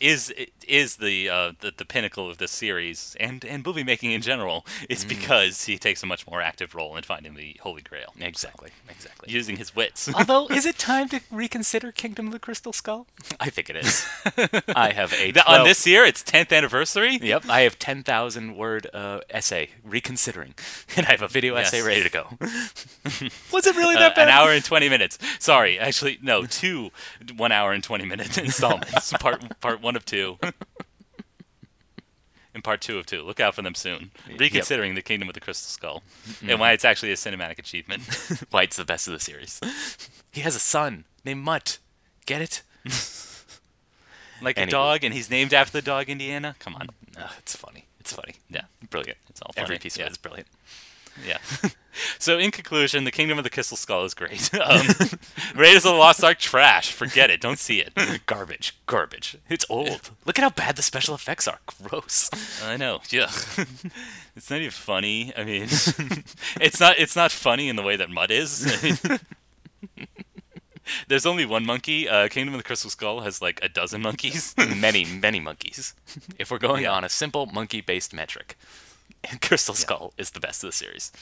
Is is the, uh, the the pinnacle of this series and and movie making in general. Is because he takes a much more active role in finding the Holy Grail,
exactly, exactly.
using his wits.
Although, is it time to reconsider Kingdom of the Crystal Skull? I think it is. I have a
The- on this year, its tenth anniversary.
Yep, I have ten thousand word uh, essay reconsidering, and I have a video essay ready to go. Was it really
Uh,
that bad?
an hour and 20 minutes. Sorry, actually, no, two one hour and 20 minute installments. part part one of two. And part two of two. Look out for them soon. Reconsidering the Kingdom of the Crystal Skull. And why it's actually a cinematic achievement.
Why it's the best of the series. He has a son named Mutt. Get it?
like a dog, and he's named after the dog Indiana? Come on.
Uh, it's funny. It's funny.
Yeah,
Brilliant.
it's all funny.
Every piece
yeah.
of it is brilliant.
Yeah. so in conclusion, the Kingdom of the Crystal Skull is great. Um, Raiders of the Lost Ark trash. Forget it. Don't see it.
Garbage. Garbage. It's old. Look at how bad the special effects are. Gross.
I know. Yeah. it's not even funny. I mean, it's not. It's not funny in the way that Mud is. There's only one monkey. Uh, Kingdom of the Crystal Skull has like a dozen monkeys.
many, many monkeys. If we're going
Yeah.
on a simple monkey-based metric, Crystal Skull is the best of the series.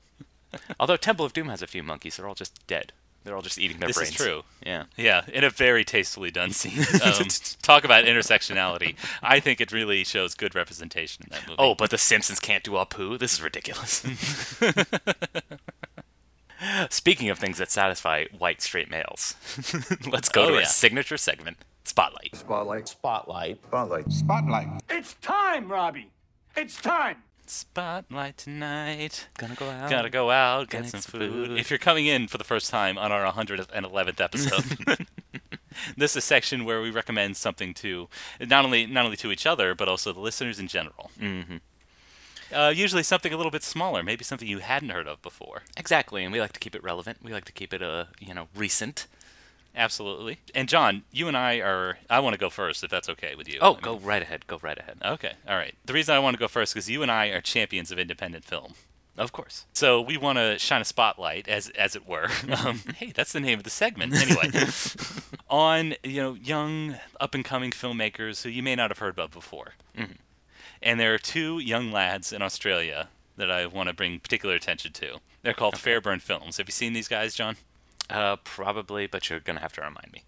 Although Temple of Doom has a few monkeys, they're all just dead. They're all just eating their
This is
brains.
true.
Yeah.
Yeah, in a very tastefully done scene. Um, talk about intersectionality. I think it really shows good representation in that movie.
Oh, but the Simpsons can't do Apu? This is ridiculous. Speaking of things that satisfy white straight males, let's go
Oh,
to our signature segment, Spotlight.
Spotlight.
Spotlight.
Spotlight.
Spotlight.
It's time, Robbie. It's time.
Spotlight tonight.
Gonna go out.
Gotta go out, get
Get
some
some
food.
food.
If you're coming in for the first time on our 111th episode, this is a section where we recommend something to not only not only to each other but also the listeners in general. Mm-hmm. Uh, usually something a little bit smaller, maybe something you hadn't heard of before.
Exactly, and we like to keep it relevant. We like to keep it, uh, you know, recent.
Absolutely. And John, you and I are. I want to go first, if that's okay with you.
Oh,
I mean-
go right ahead. Go right ahead.
Okay. All right. The reason I want to go first is you and I are champions of independent film.
Of course.
So we want to shine a spotlight, as as it were. Um, hey, that's the name of the segment, anyway. on you know young up and coming filmmakers who you may not have heard of before. And there are two young lads in Australia that I want to bring particular attention to. They're called Fairburn Films. Have you seen these guys, John?
Uh, probably, but you're gonna have to remind me.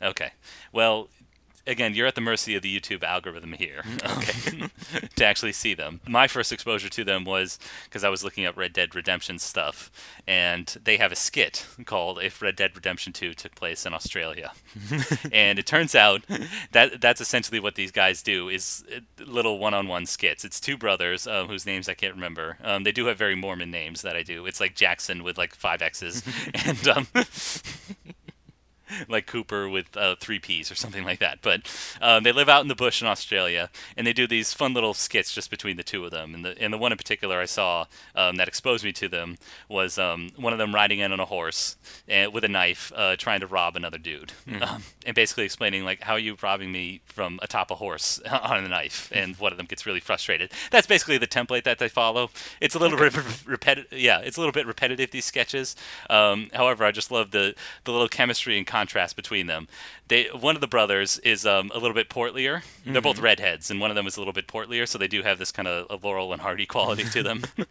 Okay. Well, again, you're at the mercy of the YouTube algorithm here. Okay. to actually see them. My first exposure to them was because I was looking up Red Dead Redemption stuff, and they have a skit called "If Red Dead Redemption 2 Took Place in Australia," and it turns out that that's essentially what these guys do is uh, little one-on-one skits. It's two brothers uh, whose names I can't remember. Um, they do have very Mormon names that I do. It's like Jackson with like five X's, and um, like Cooper with uh, three P's or something like that. But um, they live out in the bush in Australia, and they do these fun little skits just between the two of them. And the and the one in particular I saw um, that exposed me to them was um, one of them riding in on a horse and with a knife, uh, trying to rob another dude, um, and basically explaining like how are you robbing me from atop a horse on a knife, and one of them gets really frustrated. That's basically the template that they follow. It's a little bit repetitive. Yeah, it's a little bit repetitive these sketches. Um, however, I just love the the little chemistry and contrast between them. They one of the brothers is um, a little bit portlier. They're both redheads, and one of them is a little bit portlier, so they do have this kind of a Laurel and Hardy quality to them.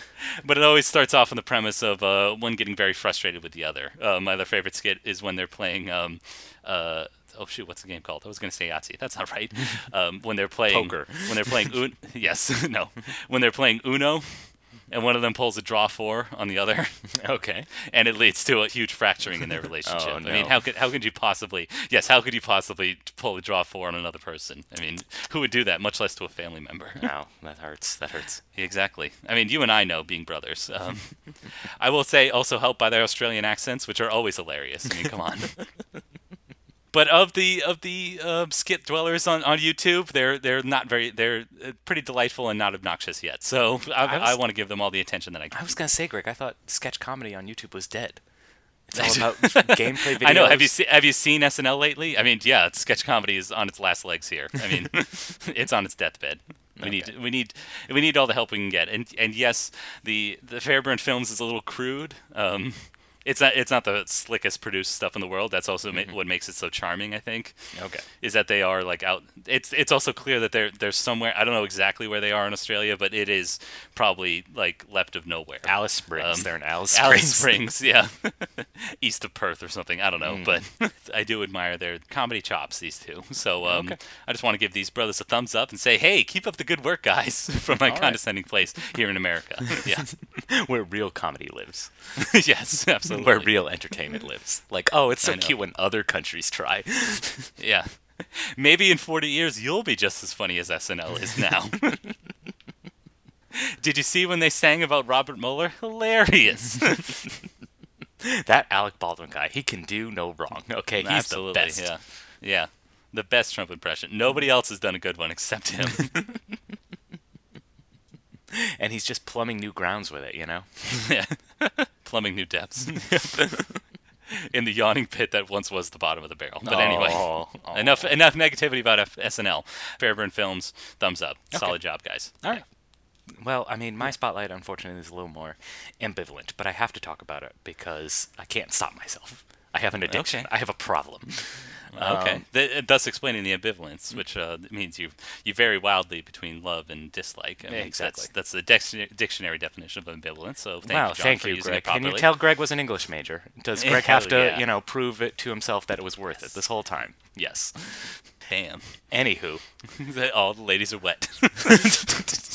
but it always starts off on the premise of uh, one getting very frustrated with the other. Uh, my other favorite skit is when they're playing. Um, uh, oh shoot, what's the game called? I was going to say Yahtzee. That's not right. Um, when they're playing
Poker.
When they're playing Un- yes, no. When they're playing Uno, and one of them pulls a draw four on the other,
Okay.
and it leads to a huge fracturing in their relationship.
Oh,
I mean, how could how could you possibly? Yes, how could you possibly pull a draw four on another person? I mean, who would do that? Much less to a family member.
Ow, that hurts. That hurts.
Exactly. I mean, you and I know being brothers. Um, I will say also helped by their Australian accents, which are always hilarious. I mean, come on. But of the of the uh, skit dwellers on, on YouTube, they're they're not very they're uh, pretty delightful and not obnoxious yet. So I,
I
I want to give them all the attention that I
I was gonna say, Greg. I thought sketch comedy on YouTube was dead. It's all about gameplay videos.
I know. Have you se- have you seen SNL lately? I mean, yeah, sketch comedy is on its last legs here. I mean, it's on its deathbed. We need we need we need all the help we can get. And and yes, the the Fairburn Films is a little crude. Um, it's not it's not the slickest produced stuff in the world. That's also ma- what makes it so charming. I think.
Okay.
Is that they are like out? It's it's also clear that they're they're somewhere. I don't know exactly where they are in Australia, but it is probably like left of nowhere.
Alice Springs.
Um,
They're in Alice Springs.
Alice Springs, yeah, east of Perth or something. I don't know,
Hmm.
but I do admire their comedy chops. These two, so um,
Okay.
I just want to give these brothers a thumbs up and say, hey, keep up the good work, guys, from my
right.
condescending place here in America. Yeah,
where real comedy lives.
yes, absolutely.
Where real entertainment lives. Like, oh, it's so cute when other countries try.
yeah. Maybe in 40 years you'll be just as funny as SNL is now. Did you see when they sang about Robert Mueller? Hilarious.
that Alec Baldwin guy, he can do no wrong. Okay, he's
Absolutely,
the best.
yeah. Yeah. The best Trump impression. Nobody else has done a good one except him.
And he's just plumbing new grounds with it, you know?
yeah. Plumbing new depths. In the yawning pit that once was the bottom of the barrel. But anyway,
Oh, oh.
enough enough negativity about F- SNL. Fairburn Films, thumbs up. Solid job, guys.
All right. Well, I mean, my spotlight, unfortunately, is a little more ambivalent, but I have to talk about it because I can't stop myself. I have an addiction.
Okay.
I have a problem.
Okay.
Um,
Th- thus explaining the ambivalence, which uh, means you you vary wildly between love and dislike. I mean,
Exactly.
That's, that's the dictionary, dictionary definition of ambivalence. So thank
wow,
you, John,
thank
for
you, Greg. Can you tell Greg was an English major? Does Greg have to,
yeah.
you know, prove it to himself that it was worth it this whole time? Yes.
Damn.
Anywho,
All the ladies are wet.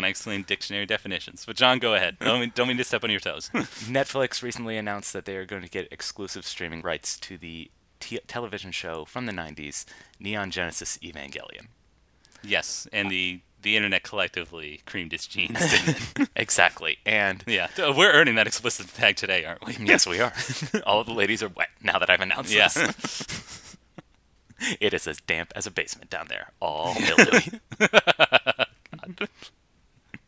when I explain dictionary definitions. But John, go ahead. Don't mean, don't mean to step on your toes.
Netflix recently announced that they are going to get exclusive streaming rights to the t- television show from the 90s, Neon Genesis Evangelion.
yes, and the the internet collectively creamed its jeans.
Exactly. And
yeah, Uh, we're earning that explicit tag today, aren't we?
yes, we are. All of the ladies are wet now that I've announced
Yeah.
this. it is as damp as a basement down there. All mildewy.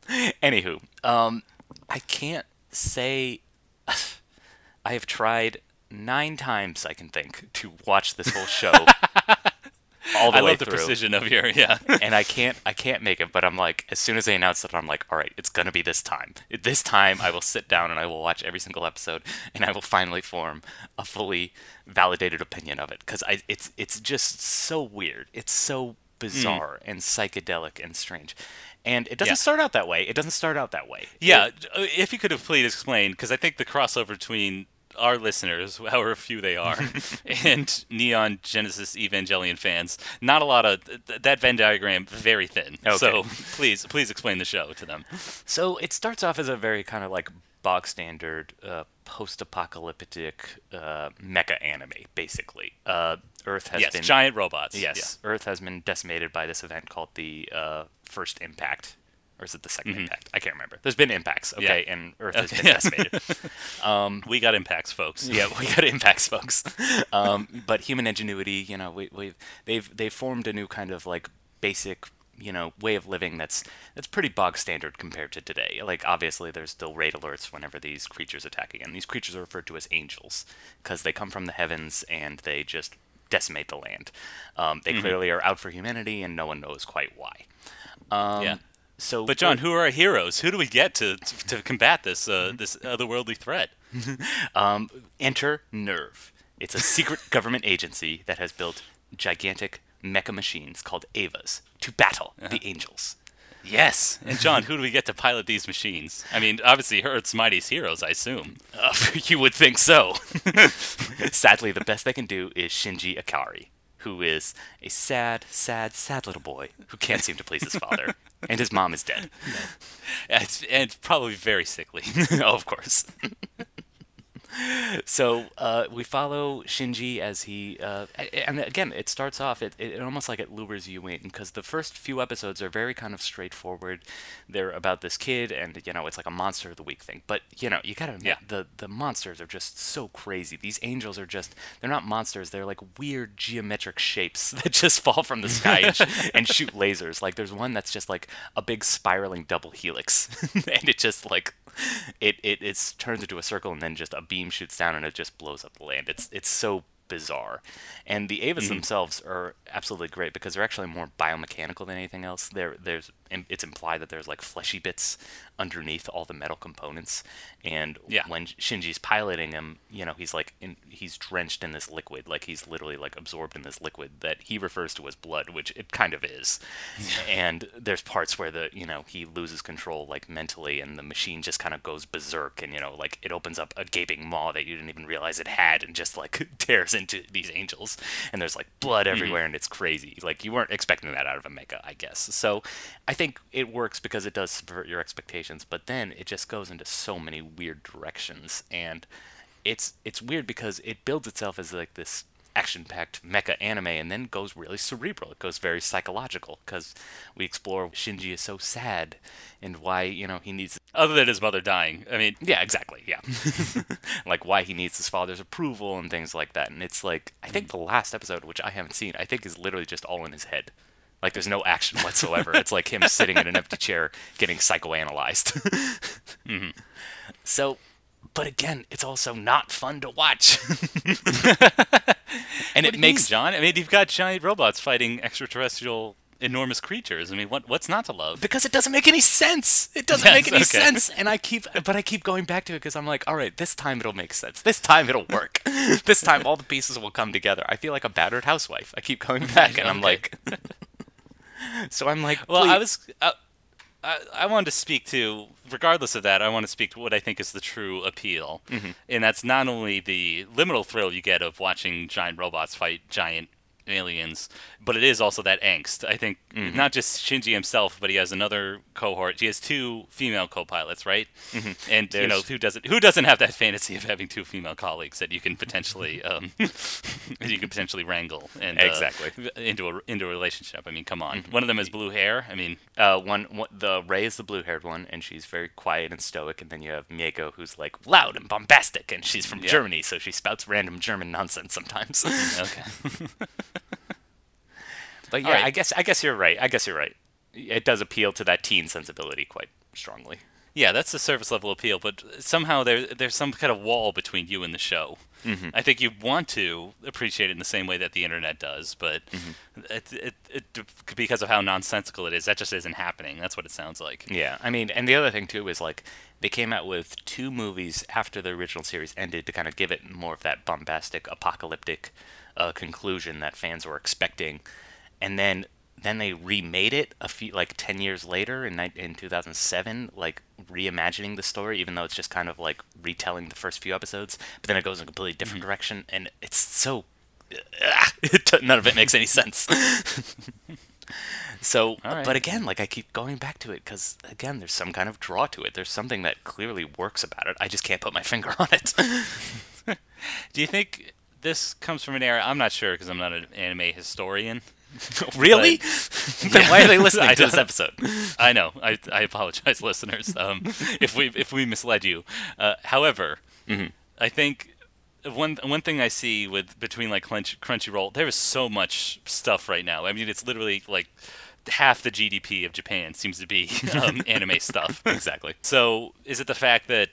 Anywho, um, I can't say I have tried nine times I can think to watch this whole show all the
I
way
love the precision of your yeah.
and I can't I can't make it. But I'm like, as soon as they announce it, I'm like, all right, it's gonna be this time. This time, I will sit down and I will watch every single episode, and I will finally form a fully validated opinion of it because I it's it's just so weird. It's so bizarre and psychedelic and strange. And it doesn't
Yeah.
start out that way. It doesn't start out that way.
Yeah,
It-
uh, if you could have please explained, because I think the crossover between our listeners, however few they are, and Neon Genesis Evangelion fans, not a lot of th- that Venn diagram very thin.
Okay.
So please, please explain the show to them.
So it starts off as a very kind of like bog standard uh, post-apocalyptic uh, mecha anime, basically. Uh, Earth has
yes,
been
giant robots.
yes, Earth has been decimated by this event called the uh, First Impact, or is it the 2nd impact? I can't remember. There's been impacts,
Mm-hmm. Yeah.
okay, and Earth has been decimated.
We got impacts, folks.
yeah, we got impacts, folks. Um, but human ingenuity, you know, we, we they've they've formed a new kind of like basic, you know, way of living that's that's pretty bog standard compared to today. Like obviously, there's still raid alerts whenever these creatures attack again. These creatures are referred to as angels because they come from the heavens and they just decimate the land. Um,
Mm-hmm.
they clearly are out for humanity, and no one knows quite why. Um,
yeah.
So,
But John, who are our heroes? Who do we get to to, to combat this uh, this otherworldly threat?
Um, enter NERV. It's a secret government agency that has built gigantic mecha machines called Evas to battle the angels.
Yes. And John, who do we get to pilot these machines? I mean, obviously Earth's mightiest heroes, I assume.
Uh, you would think so. Sadly, the best they can do is Shinji Ikari, who is a sad, sad, sad little boy who can't seem to please his father, and his mom is dead.
It's, and probably very sickly.
oh, of course. So uh, we follow Shinji as he, uh, and again, it starts off. It, it almost like it lures you in because the first few episodes are very kind of straightforward. They're about this kid, and you know, it's like a monster of the week thing. But you know, you gotta admit,
Yeah.
the the monsters are just so crazy. These angels are just they're not monsters. They're like weird geometric shapes that just fall from the sky and, sh- and shoot lasers. Like there's one that's just like a big spiraling double helix, and it just like it, it it's turns into a circle and then just a beam shoots down and it just blows up the land. It's it's so bizarre. And the Evas mm-hmm. themselves are absolutely great because they're actually more biomechanical than anything else. There there's it's implied that there's like fleshy bits underneath all the metal components. And
Yeah.
when Shinji's piloting him, you know, he's like in, he's drenched in this liquid, like he's literally like absorbed in this liquid that he refers to as blood, which it kind of is. and there's parts where the you know he loses control like mentally, and the machine just kind of goes berserk, and you know like it opens up a gaping maw that you didn't even realize it had, and just like tears into these angels, and there's like blood mm-hmm. everywhere, and it's crazy. Like you weren't expecting that out of a mecha, I guess. So I think it works because it does subvert your expectations, but then it just goes into so many weird directions, and it's it's weird because it builds itself as like this action-packed mecha anime and then goes really cerebral. It goes very psychological because we explore shinji is so sad and why you know he needs
Other than his mother dying. I mean,
yeah exactly yeah. Like why he needs his father's approval and things like that and it's like i think the last episode which i haven't seen i think is literally just all in his head like there's no action whatsoever it's like him sitting in an empty chair getting psychoanalyzed mm-hmm. so but again it's also not fun to watch and
it
it
makes
makes
John. I mean, you've got giant robots fighting extraterrestrial enormous creatures. I mean, what what's not to love?
because it doesn't make any sense. It doesn't
Yes,
make any
okay.
sense, and I keep, but I keep going back to it because I'm like, all right, this time it'll make sense. This time it'll work. this time all the pieces will come together. I feel like a battered housewife. I keep going back, and I'm like, so I'm like,
Well, I was. Uh, I, I wanted to speak to, regardless of that, I want to speak to what I think is the true appeal.
Mm-hmm.
And that's not only the liminal thrill you get of watching giant robots fight giant aliens, but it is also that angst. I think
Mm-hmm.
not just Shinji himself, but he has another cohort. He has two female co-pilots, right? And you know
Mm-hmm.
Who doesn't who doesn't have that fantasy of having two female colleagues that you can potentially um, you can potentially wrangle and uh,
Exactly. Mm-hmm.
into a into a relationship. I mean, come on. One of them has blue hair. I mean,
Uh, one, one, the Rei is the blue-haired one, and she's very quiet and stoic. And then you have Mieko, who's like loud and bombastic, and she's from
Yeah.
Germany, so she spouts random German nonsense sometimes.
okay.
but yeah,
right.
I guess I guess you're right. I guess you're right. It does appeal to that teen sensibility quite strongly.
Yeah, that's the surface level appeal, but somehow there there's some kind of wall between you and the show.
Mm-hmm.
I think you want to appreciate it in the same way that the internet does, but
Mm-hmm.
it, it, it, because of how nonsensical it is, that just isn't happening. That's what it sounds like.
Yeah, I mean, and the other thing too is like they came out with two movies after the original series ended to kind of give it more of that bombastic, apocalyptic uh, conclusion that fans were expecting, and then then they remade it a few like ten years later in in 2007, like reimagining the story, even though it's just kind of like retelling the first few episodes, but then it goes in a completely different mm-hmm. direction, and it's so. None of it makes any sense. So,
right.
but again, like I keep going back to it because again, there's some kind of draw to it. There's something that clearly works about it. I just can't put my finger on it.
Do you think this comes from an era? I'm not sure because I'm not an anime historian.
really? then why are they listening to this episode?
I know. I, I apologize, listeners, um, if we if we misled you. Uh, however, I think one one thing I see with between like Crunch, Crunchyroll, there is so much stuff right now. I mean, it's literally like half the GDP of Japan seems to be um, anime stuff.
Exactly.
So, is it the fact that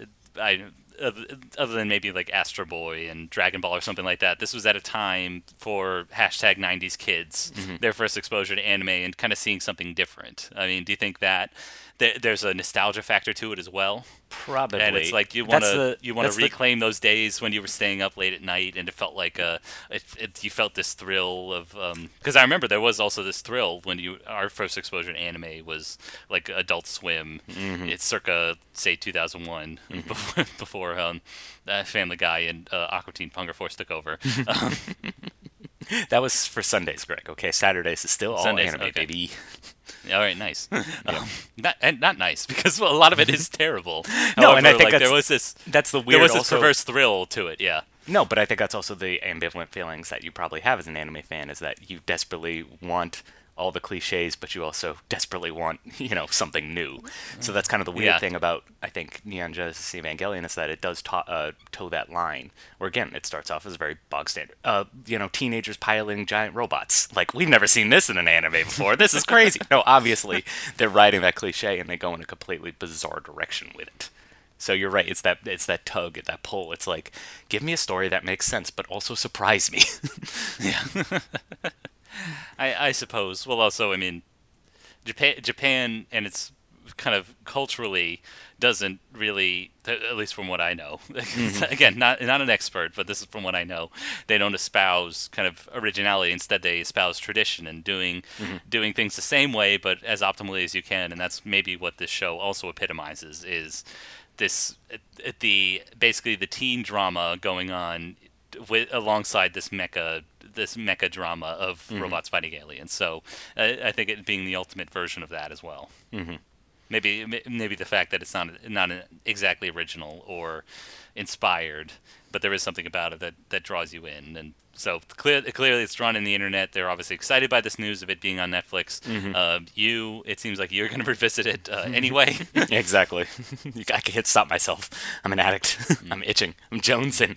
uh, I, other than maybe like Astro Boy and Dragon Ball or something like that, this was at a time for hashtag '90s kids, mm-hmm. their first exposure to anime and kind of seeing something different. I mean, do you think that th- there's a nostalgia factor to it as well?
Probably.
And it's like you want to you want to
the-
reclaim those days when you were staying up late at night, and it felt like a it, it, you felt this thrill of because I remember there was also this thrill when you our first exposure to anime was like Adult Swim.
Mm-hmm.
It's circa say 2001 before before um, uh, Family Guy and uh, Aqua Teen Hunger Force took over. um,
That was for Sundays, Greg. Okay, Saturdays is still all
Sundays,
anime,
okay.
baby.
all right, nice. um, not and not nice because well, a lot of it is terrible.
No, and I think
like, there
that's-
was this.
That's the weird.
There was this
also,
perverse thrill to it, yeah.
No, but I think that's also the ambivalent feelings that you probably have as an anime fan is that you desperately want all the cliches, but you also desperately want, you know, something new. So that's kind of the weird
Yeah.
thing about, I think, Neon Genesis Evangelion is that it does to- uh, toe that line. Where again, it starts off as very bog standard. Uh, you know, teenagers piloting giant robots. Like we've never seen this in an anime before. This is crazy. no, obviously they're riding that cliche and they go in a completely bizarre direction with it. So you're right. It's that it's that tug, it's that pull. It's like, give me a story that makes sense, but also surprise me.
I, I suppose. Well, also, I mean, Japan, Japan, and it's kind of culturally doesn't really, at least from what I know. Mm-hmm. Again, not not an expert, but this is from what I know. They don't espouse kind of originality. Instead, they espouse tradition and doing mm-hmm. doing things the same way, but as optimally as you can. And that's maybe what this show also epitomizes is this the basically the teen drama going on with alongside this mecha this mecha drama of robots fighting aliens. So uh, I think it being the ultimate version of that as well. Mm-hmm. Maybe m- maybe the fact that it's not not exactly original or inspired, but there is something about it that, that draws you in. And so clear, clearly it's drawn in the internet. They're obviously excited by this news of it being on Netflix. Uh, you, it seems like you're going to revisit it uh, anyway.
exactly. I can't stop myself. I'm an addict. I'm itching. I'm jonesing.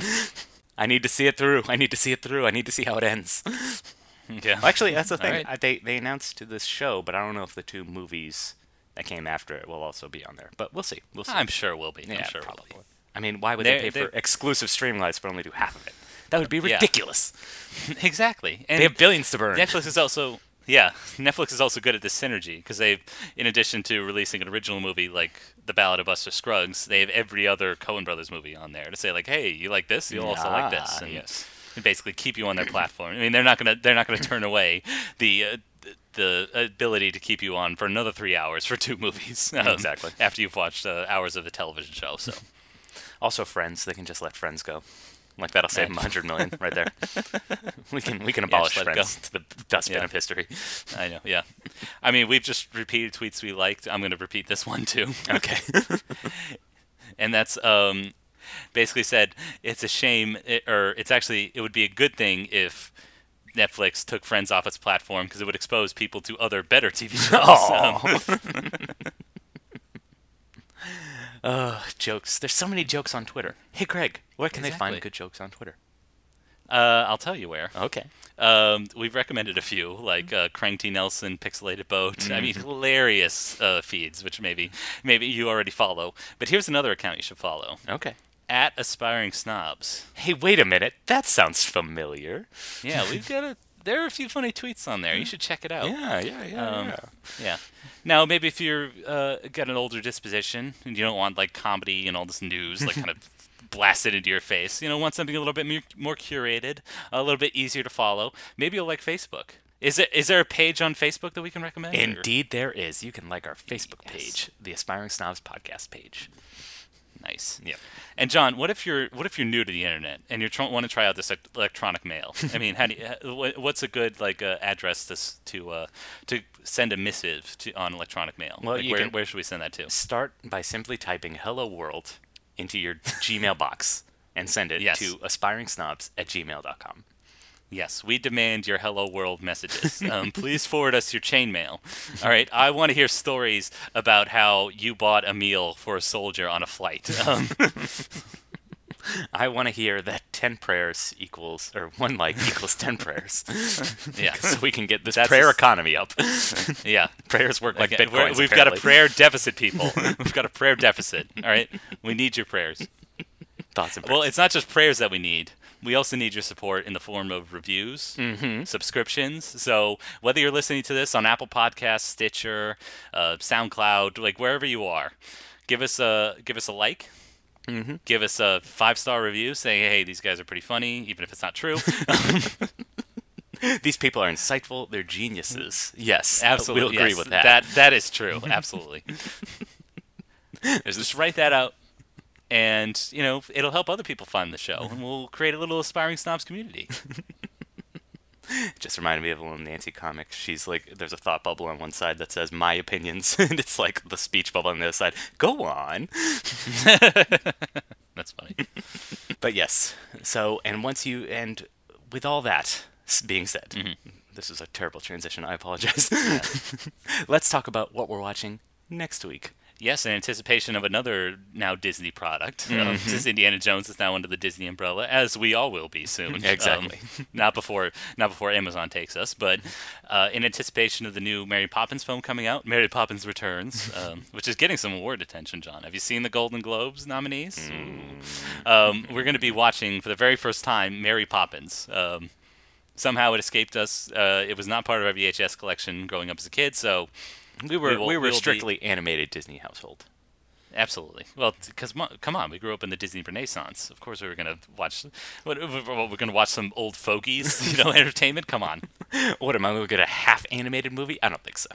I need to see it through. I need to see it through. I need to see how it ends.
yeah.
Actually, that's the thing.
right.
They they announced to this show, but I don't know if the two movies that came after it will also be on there. But we'll see. We'll see.
I'm sure we'll be.
yeah,
I'm sure
probably.
we'll be.
I mean, why would
They're-
they pay for
they're-
exclusive stream rights but only do half of it? That would be
Yeah.
ridiculous.
exactly. And
They have billions to burn.
Netflix is also yeah, Netflix is also good at this synergy because they, in addition to releasing an original movie like The Ballad of Buster Scruggs, they have every other Coen Brothers movie on there to say like, hey, you like this, you'll also like this,
Ah,
and,
yes.
and basically keep you on their platform. I mean, they're not gonna they're not gonna turn away the. Uh, the ability to keep you on for another three hours for two movies, um,
Exactly.
After you've watched uh, hours of the television show, so
Also, Friends. They can just let Friends go. Like that'll save
Right.
100 million right there. we can we can abolish
it
Friends to the dustbin
Yeah.
of history.
I know, yeah. I mean, we've just repeated tweets we liked. I'm going to repeat this one too.
Okay.
and that's um, basically said it's a shame, it, or it's actually it would be a good thing if Netflix took Friends off its platform because it would expose people to other better TV shows.
Uh, jokes. There's so many jokes on Twitter. Hey, Greg, where can they find good jokes on Twitter?
uh, I'll tell you where.
Okay.
Um, we've recommended a few, like uh, Crank T. Nelson, Pixelated Boat. I mean, hilarious uh, feeds, which maybe maybe you already follow. But here's another account you should follow:
Okay.
at Aspiring Snobs.
Hey, wait a minute. That sounds familiar.
Yeah, we've got a. There are a few funny tweets on there. You should check it out.
Yeah, yeah, yeah.
Um,
yeah.
Yeah. Now, maybe if you're uh, got an older disposition and you don't want like comedy and all this news, like kind of blasted into your face, you know, want something a little bit more, more curated, a little bit easier to follow. Maybe you'll like Facebook. Is it is there a page on Facebook that we can recommend? or-
Indeed, there is. You can like our Facebook
Yes.
page, the Aspiring Snobs podcast page.
Nice.
Yep.
And John, what if you're what if you're new to the internet and you're tr- want to try out this ec- electronic mail? I mean, how do you, what's a good like uh, address to to uh, to send a missive to on electronic mail?
Well,
Like, where where should we send that to?
Start by simply typing "Hello World" into your Gmail box and send it
Yes.
to aspiringsnobs at gmail.com.
Yes, we demand your hello world messages. Um, please forward us your chainmail. All right, I want to hear stories about how you bought a meal for a soldier on a flight. Um,
I want to hear that 10 prayers equals, or one like equals 10 prayers.
yeah,
so we can get this
That's
prayer
a-
economy up.
yeah.
Prayers work like
Okay,
Bitcoin.
we've got a prayer deficit, people. we've got a prayer deficit. All right, we need your prayers.
Thoughts and prayers.
Well, it's not just prayers that we need. We also need your support in the form of reviews,
Mm-hmm.
subscriptions. So whether you're listening to this on Apple Podcasts, Stitcher, uh, SoundCloud, like wherever you are, give us a give us a like.
Mm-hmm.
Give us a five star review saying, "Hey, these guys are pretty funny," even if it's not true.
These people are insightful. They're geniuses. Yes,
Absolutely,
We'll agree
yes,
with that.
That that is true. Absolutely. Just write that out, and you know it'll help other people find the show, and we'll create a little aspiring snobs community.
just reminded me of a little Nancy comic. She's like, there's a thought bubble on one side that says my opinions, and it's like the speech bubble on the other side. Go on.
That's funny.
But yes. So, and once you, and with all that being said,
Mm-hmm.
this is a terrible transition. I apologize. Let's talk about what we're watching next week.
Yes, in anticipation of another now Disney product, um,
Mm-hmm.
since Indiana Jones is now under the Disney umbrella, as we all will be soon. um,
Exactly.
not before, not before Amazon takes us, but uh, in anticipation of the new Mary Poppins film coming out, Mary Poppins Returns, um, which is getting some award attention. John, have you seen the Golden Globes nominees?
Mm.
Um, we're going to be watching for the very first time Mary Poppins. Um, somehow it escaped us. Uh, it was not part of our VHS collection growing up as a kid, so
We were
We will-
we were
we'll
a
be-
strictly animated Disney household.
Absolutely. Well, because come on, we grew up in the Disney Renaissance. Of course, we were gonna watch. What, we're gonna watch some old fogies, you know, entertainment. Come on.
What am I going to get a half animated movie? I don't think so.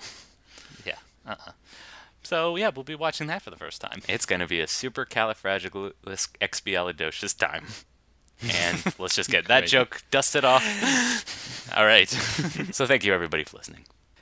Yeah. Uh-uh. So yeah, we'll be watching that for the first time.
It's going to be a super califragilisticexpialidocious time. And let's just get that joke dusted off.
All right.
So thank you everybody for listening.